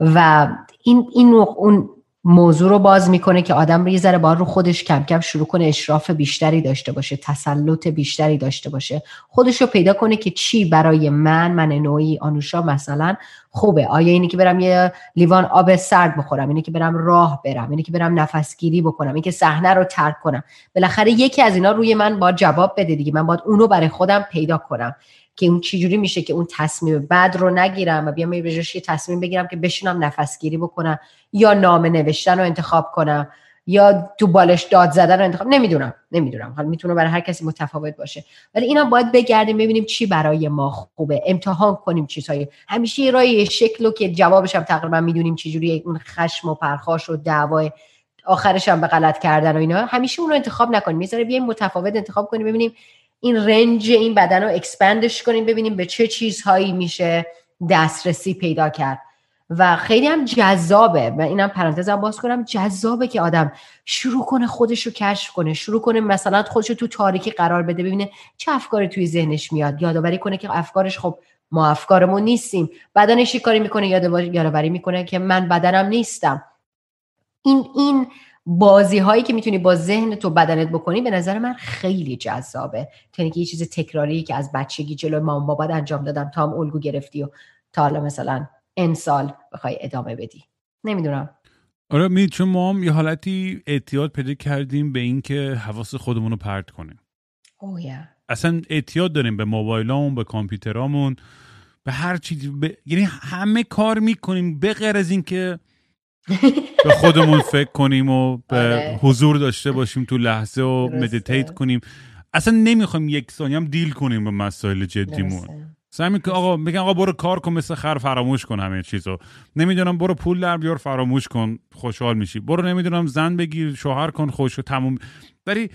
و این این اون موضوع رو باز می‌کنه که آدم یه ذره باید رو خودش کم کم شروع کنه اشراف بیشتری داشته باشه تسلط بیشتری داشته باشه. خودش رو پیدا کنه که چی برای من من نوعی آنوشا مثلا خوبه. آیا اینه که برم یه لیوان آب سرد بخورم اینه که برم راه برم اینه که برم نفسگیری بکنم اینه که صحنه رو ترک کنم. بالاخره یکی از اینا روی من با جواب بده دیگه. من باید اونو برای خودم پیدا کنم. که اون چجوری میشه که اون تصمیم بد رو نگیرم و بیام یه تصمیم بگیرم که بشینم نفسگیری بکنم یا نامه نوشتن رو انتخاب کنم یا تو بالش داد زدن رو انتخاب نمی‌دونم نمی‌دونم. حالا می‌تونه برای هر کسی متفاوت باشه. ولی اینا باید بگردیم ببینیم چی برای ما خوبه. امتحان کنیم چیزهای. همیشه رای شکل رو که جوابش هم تقریبا می‌دونیم چجوری اون خشم و پرخاش و دعوای آخرش هم به غلط کردن و اینا. همیشه اون رو انتخاب نکنیم. می‌ذاره بیایم متفاوت انتخاب کنیم ببینیم این range این بدن رو expand ش کنیم ببینیم به چه چیزهایی میشه دسترسی پیدا کرد. و خیلی هم جذابه. و اینم پرانتزم باز کنم. جذابه که آدم شروع کنه خودش رو کشف کنه شروع کنه مثلا خودش رو تو تاریکی قرار بده ببینه چه افکاری توی ذهنش میاد. یادآوری کنه که افکارش خب ما افکارمون نیستیم. بدنش کاری می‌کنه؟ یادآوری می‌کنه که من بدنم نیستم. این این بازی هایی که می‌تونی با ذهن تو بدنت بکنی به نظر من خیلی جذابه. تا اینکه یه چیز تکراری که از بچگی جلو مام بابات انجام دادم تا هم الگو گرفتی و تا حالا مثلا این سال بخوای ادامه بدی. نمی‌دونم. آره می چون ما هم یه حالتی اعتیاد پیدا کردیم به اینکه حواس خودمون رو پرت کنیم. Oh, yeah. اصلا اعتیاد داریم به موبایلامون به کامپیوترامون به هر چیزی یعنی همه کار می‌کنیم به غیر از اینکه به خودمون فکر کنیم و به آره. حضور داشته باشیم تو لحظه و meditate کنیم. اصلا نمی‌خوایم یک ثانیه هم deal کنیم به مسائل جدیمون. سعی که آقا میگن آقا برو کار کن مثل خر فراموش کن همه چیزو. نمی‌دونم برو پول در بیار فراموش کن خوشحال میشی. برو نمی‌دونم زن بگیر شوهر کن خوش و تموم. ولی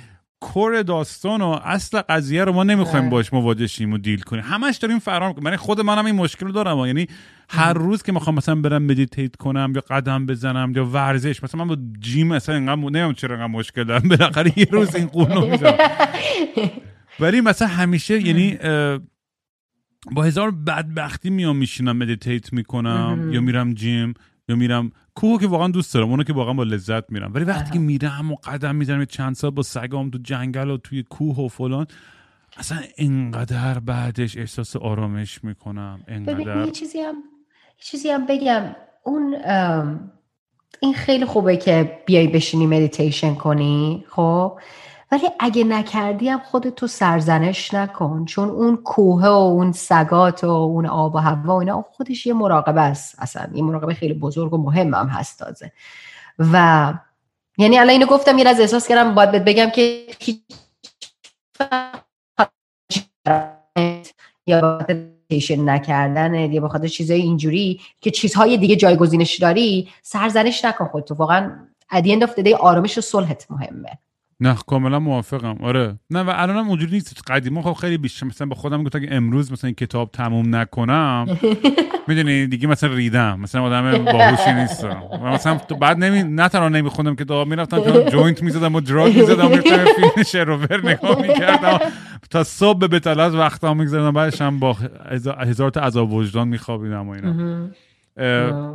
core داستان و اصل قضیه رو ما نمی‌خوایم باش مواجه شیم و deal کنیم. همش داریم فرار کنیم من خود منم این مشکل دارم. یعنی هر روز که می‌خوام مثلا برم meditate کنم یا قدم بزنم یا ورزش مثلا من با gym مثلا اینقدر نمی‌دونم چرا اینقدر مشکل دارم. بالاخره یه روز این قونو می‌زنم [laughs] ولی مثلا همیشه یعنی با هزار بدبختی میام میشینم meditate می‌کنم یا میرم gym. یا میرم. کوه که واقعا دوست دارم اونو که واقعا با لذت میرم. ولی وقتی که میرم و قدم می‌زنم چند ساعت با سگام تو جنگل و توی کوه و فلان اصلا انقدر بعدش احساس آرامش می‌کنم. انقدر یه چیزی هم چیزی هم بگم. اون این خیلی خوبه که بیای بشینی مدیتیشن کنی خب؟ ولی اگه نکردی هم خودتو سرزنش نکن. چون اون کوه و اون سگات و اون آب و هوا و اینا خودش یه مراقبه است اصلا. یه مراقبه خیلی بزرگ و مهم هم هست تازه. و یعنی الان اینو گفتم یه از احساس کردم باید بگم که یا تیشن نکردن یا به خاطر چیزای اینجوری که چیزهای دیگه جایگزینش داری سرزنش نکن خودتو. واقعا at the end آرامش و صلحت مهمه. نه کاملا موافقم. آره. نه و الانم اونجوری نیست قدیما خب خیلی بیشتر مثلا به خودم گفتم که امروز مثلا این کتاب تموم نکنم [laughs] می‌دونی؟ دیگه مثلا ریدم. مثلا آدم باهوشی نیستم. و مثلا بعد نمی نه تنها نمیخوندم کتاب می‌رفتم joint می‌زدم و drug می‌زدم می‌رفتم فیلم شر و ور نگاه می‌کردم. تا صبح به از وقتا میگذردم بعدش هم با هزار تا عذاب وجدان میخوابیدم و اینا.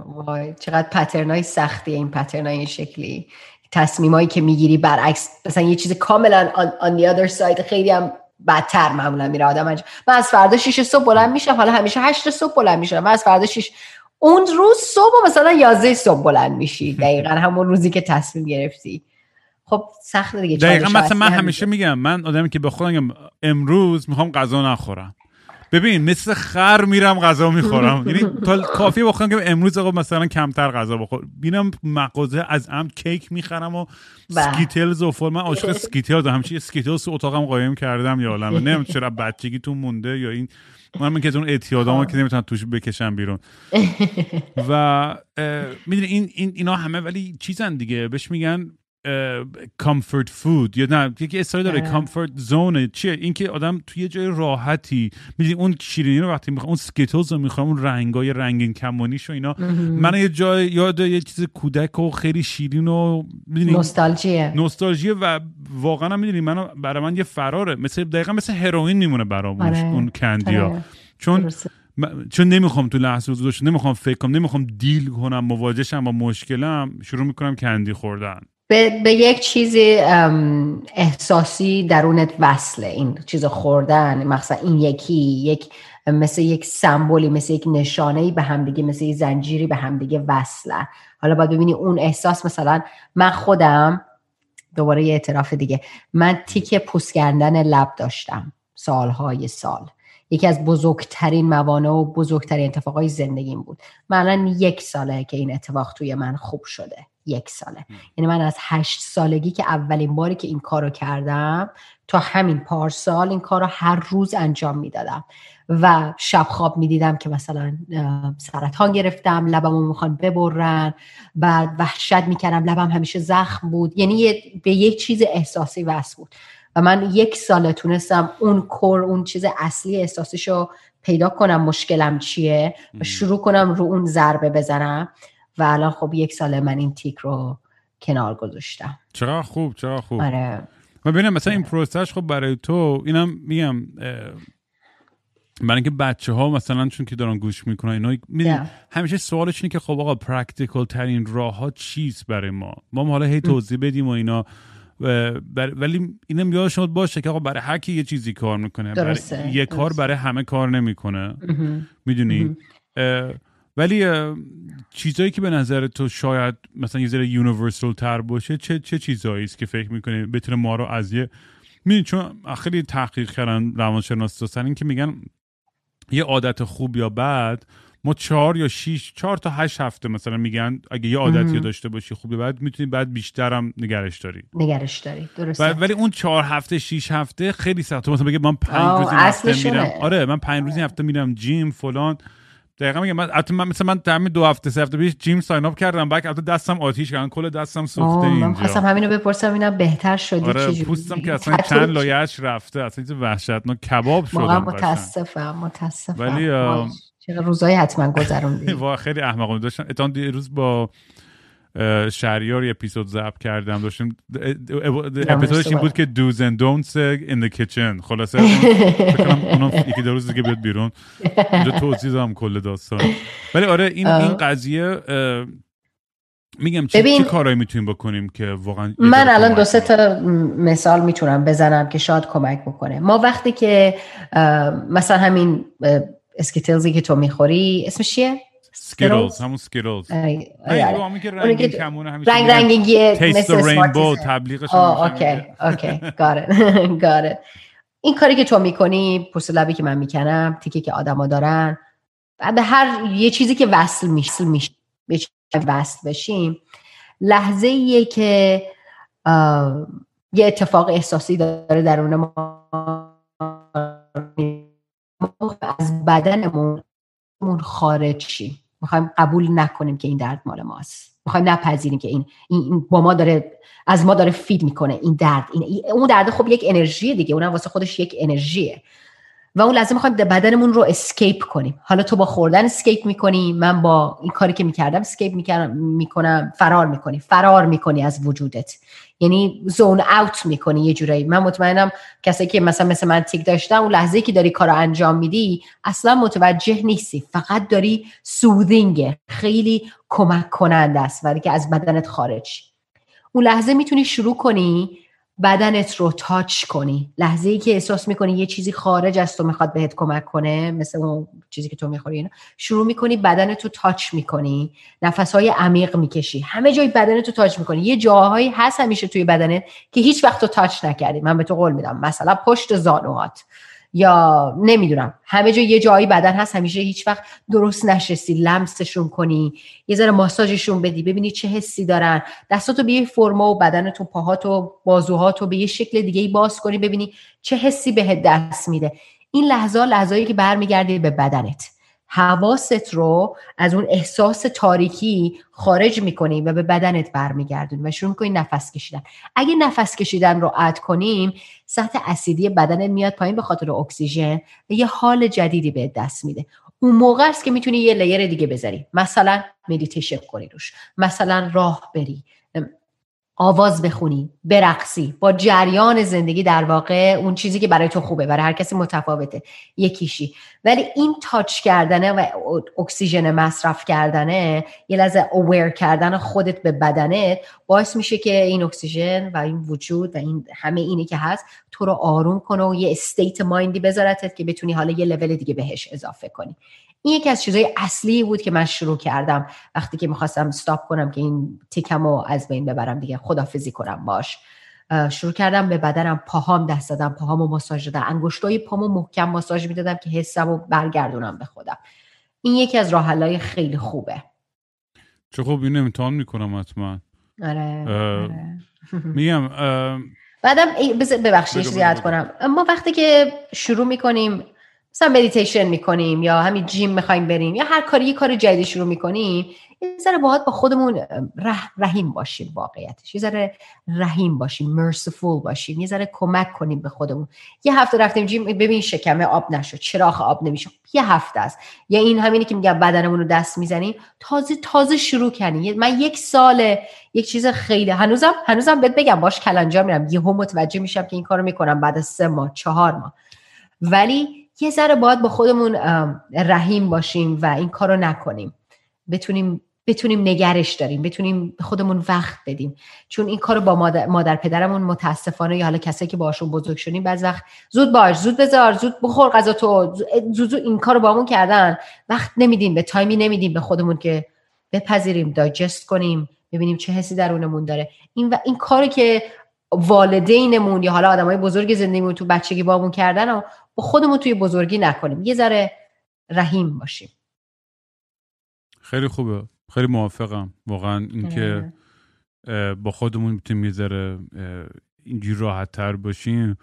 وای چقدر پترنای سختی این پترنای شکلی. تصمیمایی که می‌گیری برعکس مثلا یه چیز کاملا on, the other side خیلی هم بدتر معمولا میره آدم من از فردا 6 صبح بلند میشم حالا همیشه 8 صبح بلند میشم. من از فردا 6 اون روز صبح مثلا 11 صبح بلند میشی. [laughs] دقیقا همون روزی که تصمیم گرفتی. خب سخت دیگه. دقیقا مثلا من همیشه میگم من آدمی که به خودم امروز می‌خوام غذا نخورم. ببین مثل خر میرم غذا می‌خورم. [laughs] یعنی تا کافی بخورم که امروز آقا مثلا کمتر غذا بخور. بینم مغازه از ام کیک می‌خرم و. Skittles و من عاشق [laughs] Skittles همچی Skittles تو اتاقم قایم کردم یا عالمه [laughs] نمی‌دونم چرا بچگی تو مونده یا این. من که اون اعتیادامو که نمی‌تونم توش بکشم بیرون. و می‌دونی این, این اینا همه ولی چیزن دیگه. بهش میگن comfort food یا نه یکی اصطلاح داره comfort آره. zone ه چیه؟ اینکه آدم توی جای راحتی می‌دونی اون شیرینی رو وقتی می‌خوام اون Skittles رو می‌خوام اون رنگای رنگین کمونیش و اینا. من یه جای یاد یه چیز کودک و خیلی شیرین و می‌دونی نوستالژیه. نوستالژیه و واقعا می‌دونی منو برای من یه فراره. مثل دقیقا مثل هروئین میمونه برام آره. اون candy ا. آره. چون چون نمی‌خوام تو لحظه حضورش نمی‌خوام فکر کنم نمی‌خوام دیل کنم مواجهشم با مشکلم شروع می‌کنم کندی خوردن. به, به یک چیزی احساسی درونت وصله. این چیز خوردن مثلا این یکی یک مثل یک سمبولی مثل یک نشانه به همدیگه مثل یک زنجیری به همدیگه وصله. حالا باید ببینی اون احساس مثلا من خودم دوباره یه اعتراف دیگه من تیک پوست کردن لب داشتم سالهای سال. یکی از بزرگترین موانع و بزرگترین اتفاقای زندگیم بود. من یک ساله که این اتفاق توی من خوب شده. یک ساله. یعنی من از هشت سالگی که اولین باری که این کارو کردم تا همین پارسال این کار رو هر روز انجام می‌دادم. و شب خواب می‌دیدم که مثلا سرطان گرفتم لبمو می‌خوان ببرن. بعد وحشت می‌کردم لبم همیشه زخم بود. یعنی به یک چیز احساسی وصل بود. و من یک ساله تونستم اون کور اون چیز اصلی احساسیشو پیدا کنم مشکلم چیه و شروع کنم رو اون ضربه بزنم. و الان خب یک ساله من این تیک رو کنار گذاشتم. چرا خوب چرا خوب. آره. من ببینم مثلا این پروسش خب برای تو اینم میگم برای اینکه بچه ها مثلا چون که دارن گوش می‌کنن اینا همیشه سوالش اینه که خب آقا پرکتیکل ترین راه ها چیست برای ما؟ ما حالا هی توضیح بدیم و اینا. ولی اینم یادشون باشه که آقا برای هر کی یه چیزی کار می‌کنه برای یه کار برای همه کار نمی‌کنه. می‌دونی؟ ولی چیزایی که به نظر تو شاید مثلا یه ذره یونیورسال تر باشه چه چه چیزایی است که فکر می‌کنی بتونه ما رو از یه می‌دونی چون خیلی تحقیق کردن روانشناس این که میگن یه عادت خوب یا بد ما چهار یا شیش چهار تا هشت هفته مثلا میگن اگه یه عادتی داشته باشی خوبی بعد می‌تونی بعد بیشترم نگرش داری. نگرش داری درسته. ولی اون چهار هفته شیش هفته خیلی سخته. مثلا بگه من پنج روزی هفته میرم آره من پنج روزی هفته میرم جیم فلان. دقیقا میگم من من مثلا من در دو هفته سه هفته پیش جیم ساین اپ کردم بعد البته دستم آتیش کردن کل دستم سوخته اینجا من خواستم همینو بپرسم اینا بهتر شدی آره پوستم که اصلا [laughs] چند لایه‌اش رفته اصلا چیز وحشتناک کباب شدم متاسفم متاسفم. ولی چرا روزایی حتما گذروندی. [laughs] واقعا خیلی احمقانه داشتم. اتان روز با شهریار یه اپیزود ضبط کردم داشتیم اپیزودش این بود که دوز اند دونتس این the kitchen. خلاصه اونم یکی دو روز دیگه بیاد بیرون. اینجا توضیح دادم کل داستان. ولی آره این این قضیه میگم چه, چه کارهایی می‌تونیم بکنیم که واقعا من الان دو سه تا مثال می‌تونم بزنم که شاید کمک بکنه. ما وقتی که مثلا همین اسکیتلزی که تو می‌خوری اسمش چیه؟ Skittles همون Skittles رنگ رنگی taste rainbow تبلیغش okay okay. گاره [laughs] این کاری که تو می‌کنی پوست لبی که من می‌کنم تیکه که آدما دارن به هر یه چیزی که وصل میشه میشه وصل بشیم لحظه ایه که یه اتفاق احساسی داره درون ما از بدنمون خارج شیم. می‌خوایم قبول نکنیم که این درد مال ماست. می‌خوایم نپذیریم که این, این با ما داره از ما داره feed می‌کنه این درد. این اون درد خب یک انرژی دیگه. اونم واسه خودش یک انرژیه. و اون لازم می‌خوایم بدنمون رو escape کنیم. حالا تو با خوردن escape می‌کنی من با این کاری که می‌کردم escape می‌کنم فرار می‌کنی. فرار می‌کنی از وجودت. یعنی zone out می‌کنی یه جورایی. من مطمئنم کسی که مثلا مثل من تیک داشتم اون لحظه که داری کار انجام میدی اصلا متوجه نیستی. فقط داری سودینگ خیلی کمک کننده است ولی که از بدنت خارج اون لحظه می‌تونی شروع کنی بدنت رو تاچ کنی. لحظه ای که احساس می‌کنی یه چیزی خارج از تو می‌خواد بهت کمک کنه مثل اون چیزی که تو می‌خوری اینا شروع می‌کنی بدنت رو تاچ می‌کنی. نفسهای عمیق می‌کشی. همه جای بدنت رو تاچ می‌کنی. یه جاهایی هست همیشه توی بدنت که هیچ وقت تو تاچ نکردی. من به تو قول میدم. مثلا پشت زانوهات. یا نمی‌دونم. همه جا یه جایی بدن هست همیشه هیچ وقت درست نشستی لمسشون کنی یه ذره ماساژشون بدی ببینی چه حسی دارن. دستاتو به یه فرما و بدنتو پاهاتو بازوهاتو به یه شکل دیگه باز کنی ببینی چه حسی بهت دست میده. این لحظه لحظه‌ای که برمیگردی به بدنت. حواست رو از اون احساس تاریکی خارج می‌کنی و به بدنت برمیگردونی و شروع می‌کنی نفس کشیدن. اگه نفس کشیدن رو add کنیم سطح اسیدی بدنت میاد پایین به خاطر اکسیژن و یه حال جدیدی به دست میده. اون موقع است که می‌تونی یه layer دیگه بذاری. مثلا مدیتیشن کنی روش. مثلا راه بری. آواز بخونی برقصی. با جریان زندگی در واقع اون چیزی که برای تو خوبه برای هر کسی متفاوته. یکیشی. ولی این touch کردنه و اکسیژن مصرف کردنه یه لحظه aware کردن خودت به بدنت باعث میشه که این اکسیژن و این وجود و این همه اینی که هست تو رو آروم کنه و یه استیت مایندی بذارتت که بتونی حالا یه لول دیگه بهش اضافه کنی. این یکی از چیزهای اصلی بود که من شروع کردم وقتی که می‌خواستم استاپ کنم که این تیکم رو از بین ببرم دیگه. خدافزی کنم باش. شروع کردم به بدنم پاهام دست دادم پاهامو ماساژ دادم. انگشتای پامو محکم ماساژ می‌دادم که حسم رو برگردونم به خودم. این یکی از راه خیلی خوبه. چه خوب اینو امتحان می‌کنم حتما. آره, آره. میگم بعدم ببخشید زیاد کنم. ما وقتی که شروع می‌کنیم مثلا مدیتیشن می‌کنیم یا همین جیم می‌خوایم بریم یا هر کاری یه کار جدید شروع می‌کنیم یه ذره باید با خودمون رحیم باشیم واقعیتش. یه ذره رحیم باشیم مرسفول باشیم یه ذره کمک کنیم به خودمون. یه هفته رفتیم جیم ببین شکمه آب نشد چراغ آب نمیشه یه هفته است. یا این همینی که میگم بدنمون رو دست می‌زنیم. تازه تازه شروع کنیم من یک سال یک چیز خیلی هنوزم هنوزم بهت بگم باش کلنجا میرم. یهو متوجه میشم که این کارو می‌کنم بعد از سه ماه چهار ماه. ولی یه ذره باید با خودمون رحیم باشیم و این کارو نکنیم. بتونیم بتونیم نگرش داریم بتونیم خودمون وقت بدیم. چون این کارو با مادر, مادر پدرمون متاسفانه یا حالا کسایی که باشون بزرگ شدیم بعض وقت زود باش زود بذار زود بخور غذا تو زود, زود این کارو بامون کردن. وقت نمیدیم به تایمی نمیدیم به خودمون که بپذیریم دایجست کنیم ببینیم چه حسی درونمون داره. این و این کاری که والدینمون یا حالا آدمای بزرگ زندگیمون تو بچگی بامون کردن و با خودمون توی بزرگی نکنیم. یه ذره رحیم باشیم. خیلی خوبه. خیلی موافقم. واقعا اینکه آره. با خودمون می‌تونیم یه ذره اینجوری راحت تر باشیم.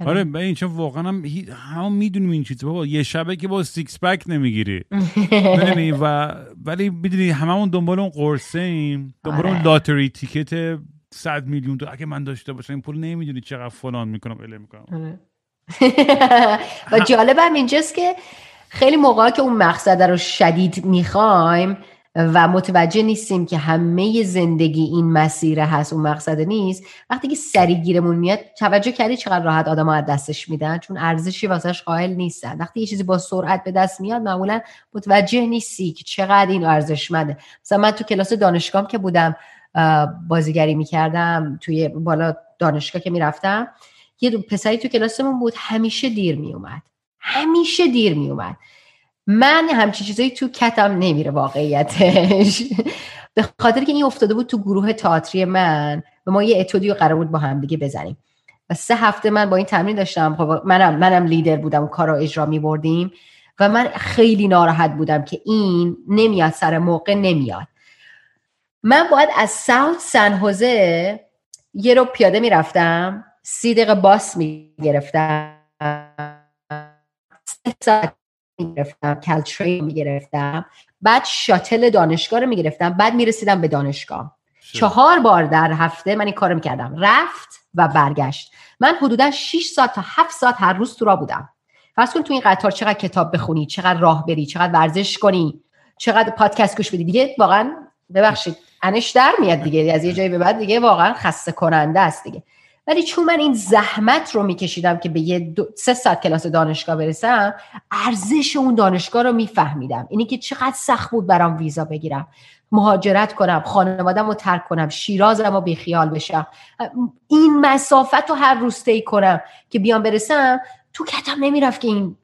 آره, آره، به این چون واقعا هم هم می‌دونیم این چیز بابا یه شبه که با six pack نمی‌گیری. و ولی می‌دونی هممون دنبال اون قرصه ایم. دنبال اون lottery آره. ticket 100 میلیون تو اگه من داشته باشم این پول نمی‌دونی چقدر فلان می‌کنم اله می‌کنم. [laughs] و جالبم اینجاست که خیلی موقع که اون مقصد رو شدید می‌خوایم و متوجه نیستیم که همه زندگی این مسیره هست اون مقصد نیست وقتی که سریع گیرمون میاد توجه کردی چقدر راحت آدم از دستش میدن؟ چون ارزشی واسش قائل نیستن. وقتی یه چیزی با سرعت به دست میاد معمولا متوجه نیستی که چقدر این ارزشمنده. مثلا من تو کلاس دانشگاه که بودم بازیگری می‌کردم توی بالا دانشگاه که می‌رفتم یه پسری تو کلاسمون بود همیشه دیر میومد همیشه دیر میومد من همچی چیزایی تو کتم نمیره واقعیتش. [laughs] به خاطر که این افتاده بود تو گروه تئاتری من و ما یه اتودیو قرار بود با هم دیگه بزنیم. و سه هفته من با این تمرین داشتم. خب منم منم لیدر بودم و کار رو اجرا می بردیم و من خیلی ناراحت بودم که این نمیاد سر موقع نمیاد. من باید از ساوت سن یه رو پیاده می‌رفتم. سی دقیقه باس می‌گرفتم. ساعت می‌گرفتم کلتری می‌گرفتم. بعد شاتل دانشگاه رو می‌گرفتم. بعد می‌رسیدم به دانشگاه. چهار بار در هفته من این کارو می‌کردم. رفت و برگشت. من حدودا 6 ساعت تا 7 ساعت هر روز تو را بودم. فرض کن تو این قطار چقدر کتاب بخونی چقدر راه بری چقدر ورزش کنی چقدر پادکست گوش بدی. دیگه واقعا ببخشید انش در میاد دیگه. از یه جایی به بعد دیگه واقعا خسته کننده است دیگه. ولی چون من این زحمت رو میکشیدم که به یه دو، سه ساعت کلاس دانشگاه برسم ارزش اون دانشگاه رو میفهمیدم. اینی که چقدر سخت بود برام ویزا بگیرم. مهاجرت کنم خانوادم رو ترک کنم شیرازم رو بیخیال بشم. این مسافت رو هر روز طی کنم که بیام برسم تو کتم نمی‌رفت که این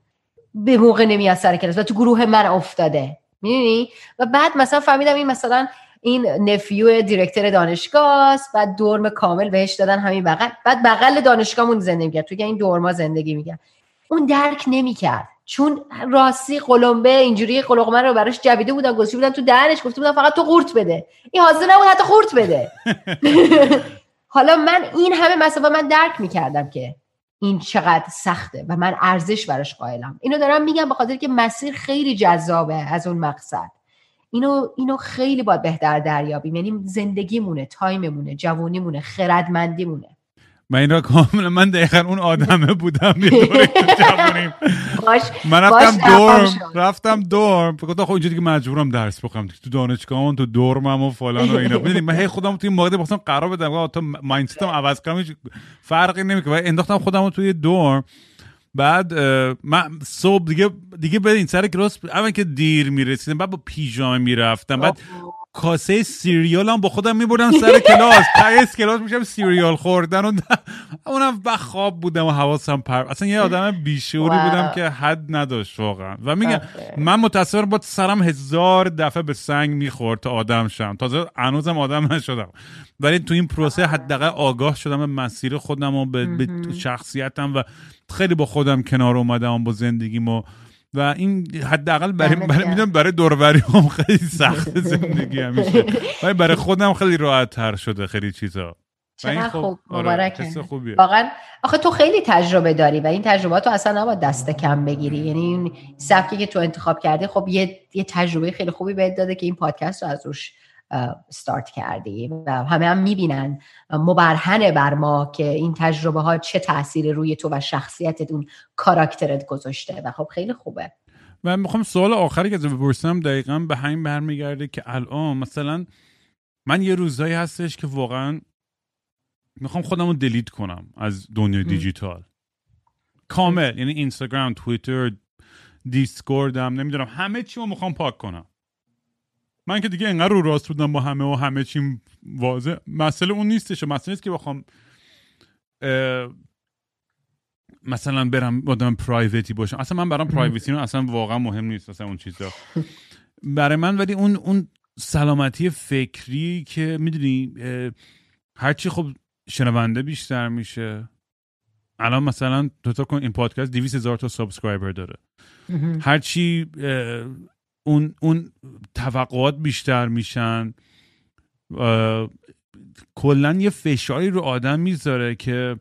به موقع نمیاد سر کلاس و تو گروه من افتاده. می‌دونی؟ و بعد مثلا فهمیدم این مثلا این نفیو دیرکتر دانشگاه است بعد دورم کامل بهش دادن همین بغل. بعد بغل دانشگاهمون زندگی می‌کرد. توی این دورما زندگی می‌کرد. اون درک نمی‌کرد. چون راستی قلمبه اینجوری قلقمه رو براش جویده بودن گذاشته بودن تو دهنش گفته بودن فقط تو قورت بده. این حاضر نبود حتی قورت بده. [laughs] حالا من این همه مسافه من درک می‌کردم که این چقدر سخته و من ارزش براش قائلم. اینو دارم میگم به خاطر که مسیر خیلی جذابه از اون مقصد. اینو اینو خیلی باید بهتر دریابیم. یعنی زندگیمونه تایممونه جوونیمونه خردمندیمونه. من این را کاملا من دقیقا اون آدمه بودم باش من رفتم dorm رفتم dorm. گفتم خب اینجوری که مجبورم درس بخونم. تو دانشگاه تو dorm م و فلان و اینا. ببینید من هی خودم توی موقع بخواستم قرار بدم. تا mindset م عوض کنم هیچ فرقی نمی‌کنه. انداختم خودم توی dorm. بعد من صبح دیگه دیگه این سر کلاس اول که دیر می‌رسیدم بعد با پیژامه می‌رفتم بعد کاسه cereal هم با خودم میبردم سر کلاس. ته کلاس می‌شستم cereal خوردن و اونم خواب بودم و حواسم پر اصلا یه آدم بیشوری بودم که حد نداشت واقعا. و میگم من متاسفم با سرم هزار دفعه به سنگ می‌خورد تا آدم شم. تازه هنوزم آدم نشدم. ولی تو این پروسه حداقل آگاه شدم به مسیر خودم و به, به شخصیتم و خیلی با خودم کنار اومدم با زندگیم و و این حداقل برای برای می‌دونم برای دوروری هم خیلی سخت زندگی همیشه ولی برای خودم خیلی راحت تر شده خیلی چیزا. چقدر خب خوب. آره واقعا آخه تو خیلی تجربه داری و این تجربه تو اصلا نباید دست کم بگیری. یعنی این سبکی که تو انتخاب کردی خب یه, یه تجربه خیلی خوبی بهت داده که این پادکست رو از روش استارت کردی و همه هم می‌بینن مبرهنه بر ما که این تجربه ها چه تاثیر روی تو و شخصیتت اون کاراکترت گذاشته و خب خیلی خوبه. و می‌خوام سوال آخری که بپرسم دقیقا به همین برمیگرده که الان مثلا من یه روزایی هستش که واقعا می‌خوام خودم رو دلیت کنم از دنیای دیجیتال. کامل یعنی اینستاگرام توییتر دیسکوردم نمی‌دونم همه چی رو می‌خوام پاک کنم. من که دیگه انقدر رو راست بودم با همه و همه چیم واضح. مسئله اون نیستش مسئله نیست که بخوام مثلا برم آدم private ی باشم. اصلا من برام privacy اصلا واقعا مهم نیست اصلا اون چیزا. برای من ولی اون اون سلامتی فکری که می‌دونی هرچی خب شنونده بیشتر میشه. الان مثلا تو کن این پادکست 200 هزار تا subscriber داره. هرچی اون اون توقعات بیشتر میشن. کلا یه فشاری رو آدم می‌ذاره که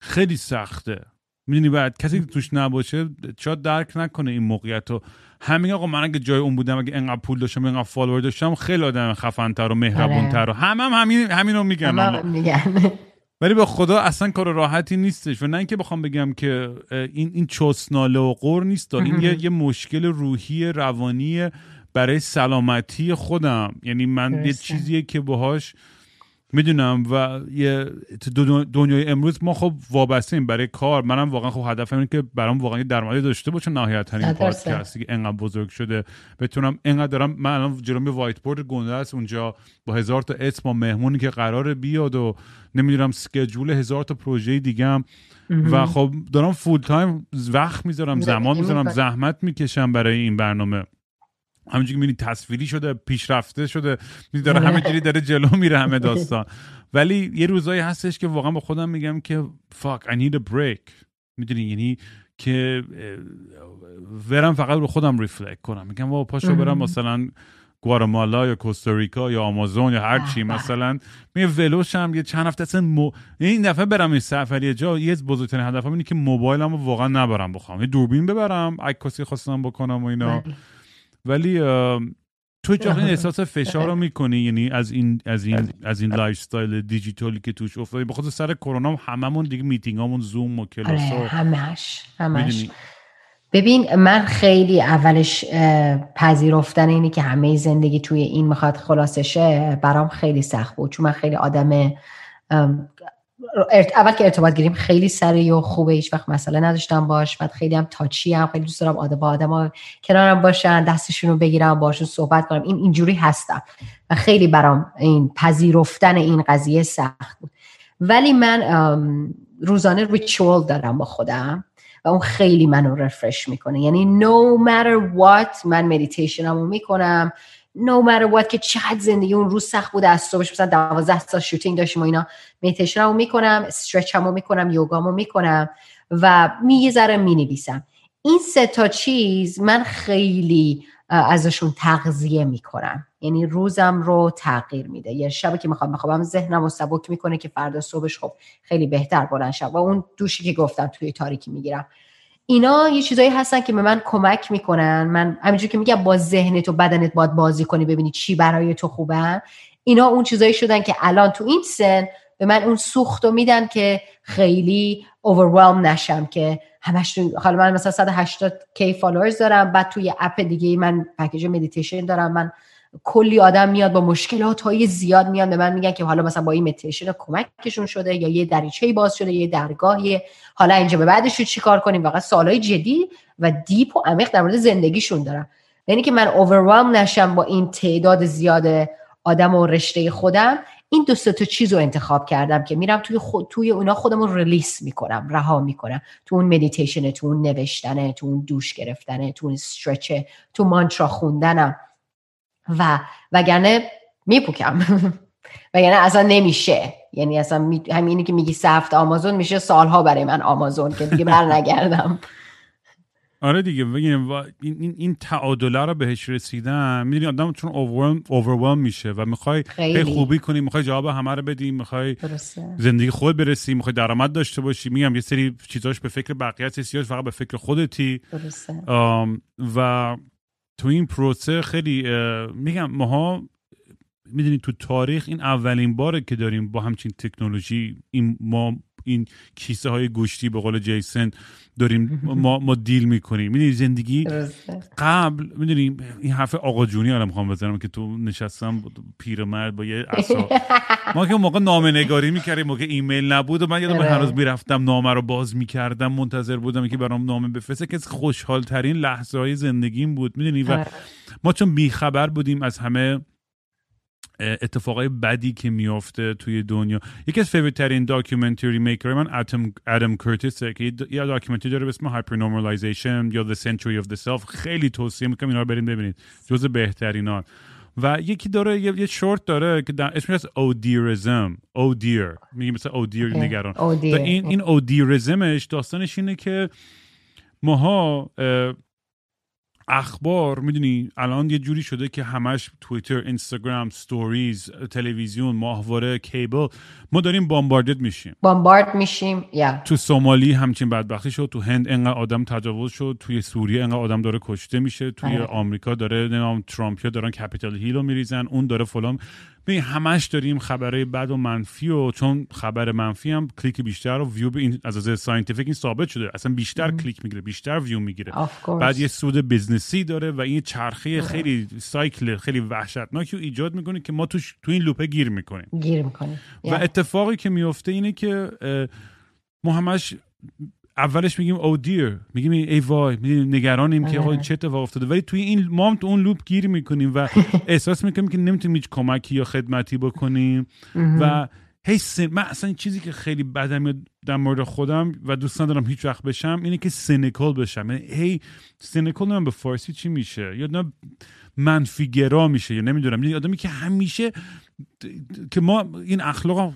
خیلی سخته. می‌دونی بعد کسی که توش نباشه شاید درک نکنه این موقعیت رو. همین آقا من اگه جای اون بودم اگه انقدر پول داشتم انقدر فالوور داشتم خیلی آدم خفنتر و مهربونتر و هم هم همین همین رو میگن. ولی به خدا اصلا کار راحتی نیستش و نه اینکه بخوام بگم که این این چسناله و قور نیست این یه, یه مشکل روحی روانی برای سلامتی خودم. یعنی من یه چیزیه که باهاش می‌دونم و یه دنیای امروز ما خب وابسته برای کار. منم واقعا خب هدفم اینه که برام واقعا درآمدی داشته باشه نهایت این پادکستی که انقدر بزرگ شده. بتونم انقدر دارم من الان جلوم whiteboard گنده است. اونجا با هزار تا اسم با مهمونی که قرار بیاد و نمی‌دونم schedule هزار تا پروژه دیگه هم. و خب دارم full time وقت می‌ذارم زمان می‌ذارم زحمت می‌کشم برای این برنامه. همونجوری که می‌بینی تصویری شده پیشرفته شده داره همه جوری داره جلو میره همه [laughs] داستان. ولی یه روزایی هستش که واقعا با خودم میگم که fuck I need a break. می‌دونی؟ یعنی که برم فقط رو خودم ریفلکت کنم. میگم با پاشو برم مثلا گوارمالا یا کوستاریکا یا آمازون یا هر چی مثلا می ولوشم یه چند هفته اصلا مو... این دفعه برم این سفر جا یه بزرگترین هدفم اینه که موبایلمو واقعا نبرم بخوام. یه دوربین ببرم عکاسی خواستم بکنم و اینا. بله. ولی تو این احساس فشار رو می‌کنی یعنی از این از این از این lifestyle دیجیتالی که توش افتادی بخاطر سر کرونا هممون دیگه meeting امون Zoom و کلاس آره همش همش. ببین من خیلی اولش پذیرفتن اینی که همه زندگی توی این می‌خواد خلاصشه برام خیلی سخت بود چون من خیلی آدم اول که ارتباط گیریم خیلی سریع و خوبه هیچ وقت مسئله نداشتم باش بعد خیلی هم touchy هم خیلی دوست دارم آدم با آدم ها کنارم باشن دستشون رو بگیرم باشون صحبت کنم. این اینجوری هستم و خیلی برام این پذیرفتن این قضیه سخت بود. ولی من روزانه ritual دارم با خودم و اون خیلی منو refresh می‌کنه. یعنی no matter what من مدیتیشنمو می‌کنم. No matter what که چقدر زندگی اون روز سخت بوده از صبحش مثلا 12 ساعت shooting داشتیم و اینا. رو می‌کنم استرچمو می‌کنم یوگامو می‌کنم و می یه ذره می‌نویسم. این سه تا چیز من خیلی ازشون تغذیه می‌کنم. یعنی روزم رو تغییر میده. یه شبی که می‌خوام بخوابم ذهنم رو سبک می‌کنه که فردا صبحش خب خیلی بهتر بلند شب و اون دوشی که گفتم توی تاریکی می‌گیرم. اینا یه چیزایی هستن که به من کمک می‌کنن. من همینجور که میگم با ذهنت و بدنت باید بازی کنی ببینی چی برای تو خوبه. اینا اون چیزایی شدن که الان تو این سن به من اون سوخت میدن که خیلی overwhelm نشم که همش حالا من مثلا 180 K followers دارم بعد توی اپ دیگه من پکیج مدیتیشن دارم. من کلی آدم میاد با مشکلات های زیاد میاد به من میگن که حالا مثلا با این مدیتیشن کمکشون شده یا یه دریچه باز شده یه درگاهی. حالا اینجا به بعدش رو چیکار کنیم؟ واقعا سوالای جدی و deep و عمیق در مورد زندگیشون دارم. یعنی که من overwhelm نشم با این تعداد زیاد آدم و رشته خودم. این دو تا چیز انتخاب کردم که میرم توی خود توی اونا خودم رو release می‌کنم رها می‌کنم. تو اون مدیتیشن تو اون نوشتنه تو اون دوش گرفتنه تو اون stretch ه تو مانترا خوندنم. و وگرنه میپوکم. [laughs] وگرنه اصلا نمیشه. یعنی اصلا می... همینی که میگی سفت آمازون میشه سالها برای من آمازون که دیگه بر نگردم [laughs] آره دیگه بگیم این این, این تعادله رو بهش رسیدن می‌دونی آدم چون اوورولم میشه و می‌خوای خیلی. خوبی کنی می‌خوای جواب همه رو بدی می‌خوای زندگی خود برسی می‌خوای درآمد داشته باشی. میگم یه سری چیزاش به فکر بقیه هستی فقط به فکر خودتی. و تو این پروسه خیلی میگم ماها می‌دونی تو تاریخ این اولین باره که داریم با همچین تکنولوژی این ما این کیسه های گوشتی به قول جیسن داریم ما, ما دیل می‌کنیم. می‌دونی زندگی قبل می‌دونی این حرف آقا جونی الان می‌خوام بزنم که تو نشستم پیرمرد با یه اصا ما که موقع نامه نگاری می‌کردیم موقع ایمیل نبود و من یادم هر روز می‌رفتم نامه رو باز می‌کردم منتظر بودم که برام نامه بفرسته. که خوشحال ترین لحظه های زندگیم بود می‌دونی؟ و آره. ما چون بیخبر بودیم از همه اتفاقای بدی که میافته توی دنیا. یکی از favorite ترین documentary maker من ادم ادم کرتیسه که یه documentary داره به اسم HyperNormalisation یا The Century of the Self. خیلی توصیه می‌کنم اینا رو بریم ببینید. جز بهترینان و یکی داره یه, یه شورت داره که اسمش از Oh Dearism oh dear میگه مثلا oh dear نگران. این این Oh Dearism ش داستانش اینه که ماها اخبار می‌دونی الان یه جوری شده که همش توییتر اینستاگرام stories تلویزیون ماهواره cable ما داریم bombarded میشیم. bombard میشیم یا. تو سومالی همچین بدبختی شد تو هند انقدر آدم تجاوز شد توی سوریه انقدر آدم داره کشته میشه توی آره. آمریکا داره نام ترامپیا دارن کپیتال هیل رو میریزن اون داره فلان. همش داریم خبرهای بد و منفی و چون خبر منفی هم کلیک بیشتر و ویو این از از scientific این ثابت شده. اصلا بیشتر کلیک می‌گیره بیشتر ویو می‌گیره. بعد یه سود بزنسی داره و این چرخه خیلی سایکل خیلی وحشتناکی رو ایجاد می‌کنه که ما توش تو این لوپه گیر می‌کنیم. گیر می‌کنیم. و اتفاقی که میفته اینه که ما همش اولش میگیم او دیر میگیم ای وای نگرانیم که آقا چه اتفاق افتاده. ولی توی این ما هم تو اون لوپ گیر می‌کنیم و [laughs] احساس می‌کنیم که نمی‌تونیم هیچ کمکی یا خدمتی بکنیم. و هی سن... من اصلا چیزی که خیلی بدم میاد در مورد خودم و دوست ندارم هیچ وقت بشم اینه که cynical بشم. یعنی هی سینیکال نمیم به فارسی چی میشه یا نه منفیگرا میشه یا نمی‌دونم. یه آدمی که همیشه که ما این اخلاق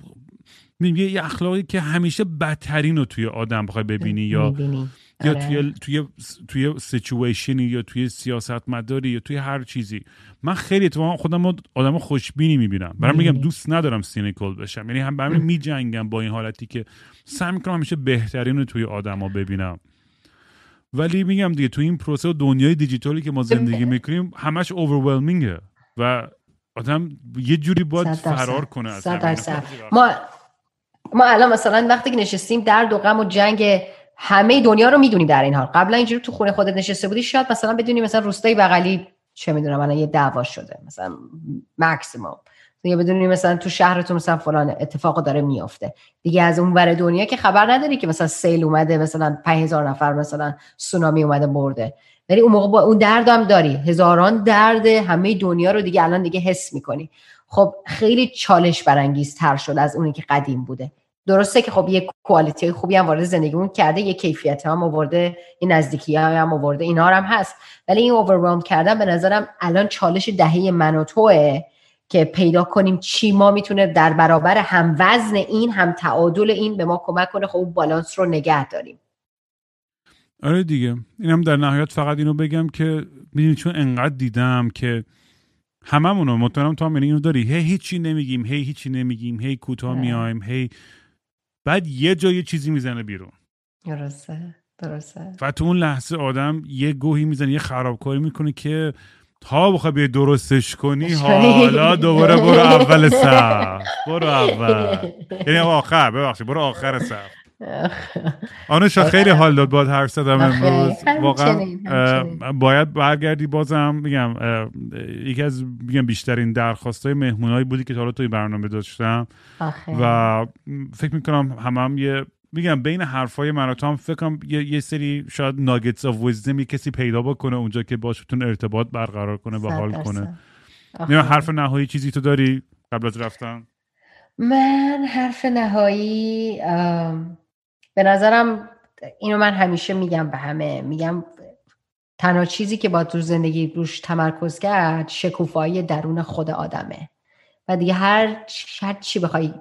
یه, یه اخلاقی که همیشه بدترین رو توی آدم بخوای ببینی یا یا آره. توی توی توی situation ی یا توی سیاست مداری یا توی هر چیزی. من خیلی اتفاقا خودم آدم خوشبینی می‌بینم. برام میگم دوست ندارم cynical بشم. یعنی هم برام میجنگم با این حالتی که سعی می‌کنم همیشه بهترین رو توی آدما ببینم. ولی میگم دیگه توی این پروسه و دنیای دیجیتالی که ما زندگی می‌کنیم همش اوورولمینگه و آدم یه جوری باید فرار کنه از ما ما الان مثلا وقتی که نشستیم در و غم و جنگ همه دنیا رو می‌دونیم در این حال. قبلا اینجوری تو خونه خودت نشسته بودی شاید مثلا بدونی مثلا روستای بغلی چه می‌دونم الان یه دعوا شده مثلا ماکسیموم دیگه بدونی مثلا تو شهرتون مثلا فلان اتفاق داره میافته. دیگه از اون ور دنیا که خبر نداری که مثلا سیل اومده مثلا 5000 نفر مثلا سونامی اومده برده. ولی اون موقع با اون درد هم داری. هزاران درد همه دنیا رو دیگه الان دیگه حس می‌کنی. خب خیلی چالش برانگیزتر شد از اونی که قدیم بوده. درسته که خب یه کوالیتی خوبی هم وارد زندگیمون کرده یه کیفیت هم آورده این نزدیکی هم آورده اینا هم هست. ولی این اوورولم کردن به نظرم الان چالش دهه من و توه که پیدا کنیم چی ما می‌تونه در برابر هم وزن این هم تعادل این به ما کمک کنه خب بالانس رو نگه داریم. آره دیگه. اینم در نهایت فقط اینو بگم که می‌دونی چون انقدر دیدم که هممونو مطمئنم تو هم اینو داری. هی هیچی نمیگیم هی هیچی نمیگیم هی کوتاه میایم هی. بعد یه جا یه چیزی می‌زنه بیرون. درسته درسته. و تو اون لحظه آدم یه گوهی می‌زنه یه خرابکاری می‌کنه که تا بخوای به درستش کنی [laughs] حالا دوباره برو اول صف برو اول. [laughs] یعنی آخر ببخشید برو آخر صف [laughs] آنوشا خیلی حال داد باید حرف زدم امروز. واقعا باید برگردی بازم. میگم یکی از میگم بیشترین درخواست های مهمونهایی بودی که تا توی برنامه داشتم. و فکر می‌کنم همه هم یه میگم بین حرفای من و هم فکر کنم یه،, یه, سری شاید ناگتس آف ویزدم کسی پیدا بکنه اونجا که باشتون ارتباط برقرار کنه و حال کنه. حرف نهایی چیزی تو داری قبل از رفتن؟ من حرف نهایی به نظرم اینو من همیشه میگم به همه. میگم تنها چیزی که با تو زندگی روش تمرکز کرد شکوفایی درون خود آدمه. و دیگه هر, هر چی بخوای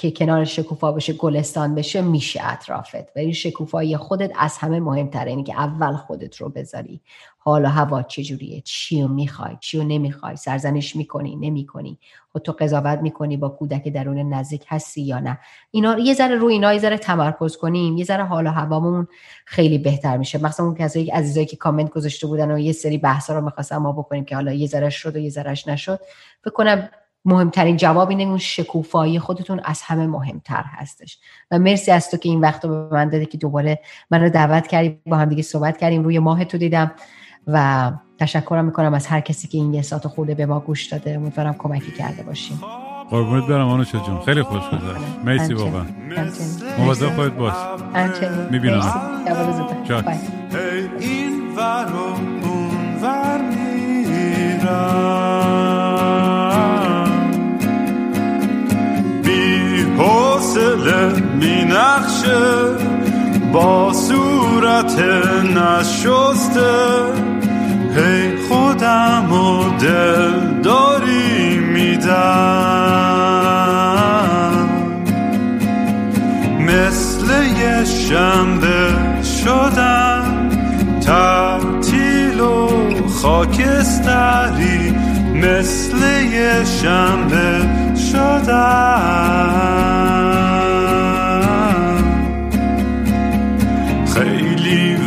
که کنار شکوفا بشه گلستان بشه میشه اطرافت. ولی شکوفایی خودت از همه مهمتره. اینه که اول خودت رو بذاری. حال و هوا چجوریه؟ چی رو می‌خوای؟ چی رو نمی‌خوای؟ سرزنش می‌کنی؟ نمی‌کنی؟ خود تو قضاوت می‌کنی با کودک درون نزدیک هستی یا نه؟ اینا یه ذره روی اینا یه ذره تمرکز کنیم. یه ذره حال و هوامون خیلی بهتر میشه. مثلا اون کسایی عزیزایی که کامنت گذاشته بودن و یه سری بحثا رو می‌خواستم ما بکنیم که حالا یه ذره شد و یه ذرهش نشد. فکر کنم مهمترین جواب اینه اون شکوفایی خودتون از همه مهمتر هستش. و مرسی از تو که این وقت رو به من داده که دوباره من رو دعوت کردی با هم دیگه صحبت کردیم. روی ماه تو دیدم و تشکرم می‌کنم از هر کسی که این یه ساعت خورده به ما گوش داده. امیدوارم کمکی کرده باشیم. قربونت برم آنو جون. خیلی خوش گذشت مرسی واقعا. مواظب خودت باش. می‌بینم. این ور اون ور حوصله می نخشه با صورت نشسته. هی خودم و دل داری میدم. مثل یه شنبه شدم تعطیل و خاکستری. مثل یه شنبه شدم.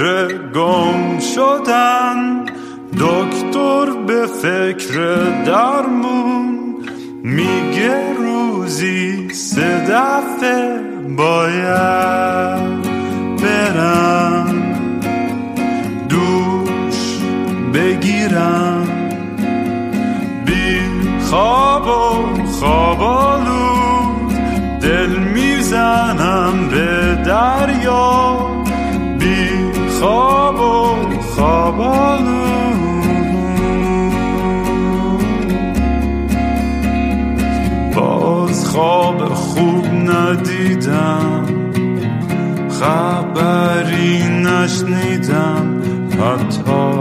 فکر گم شدن دکتر به فکر درمون میگه روزی سه دفعه باید برم دوش بگیرم بی خواب و ندیدم خبری نشنیدم. حتی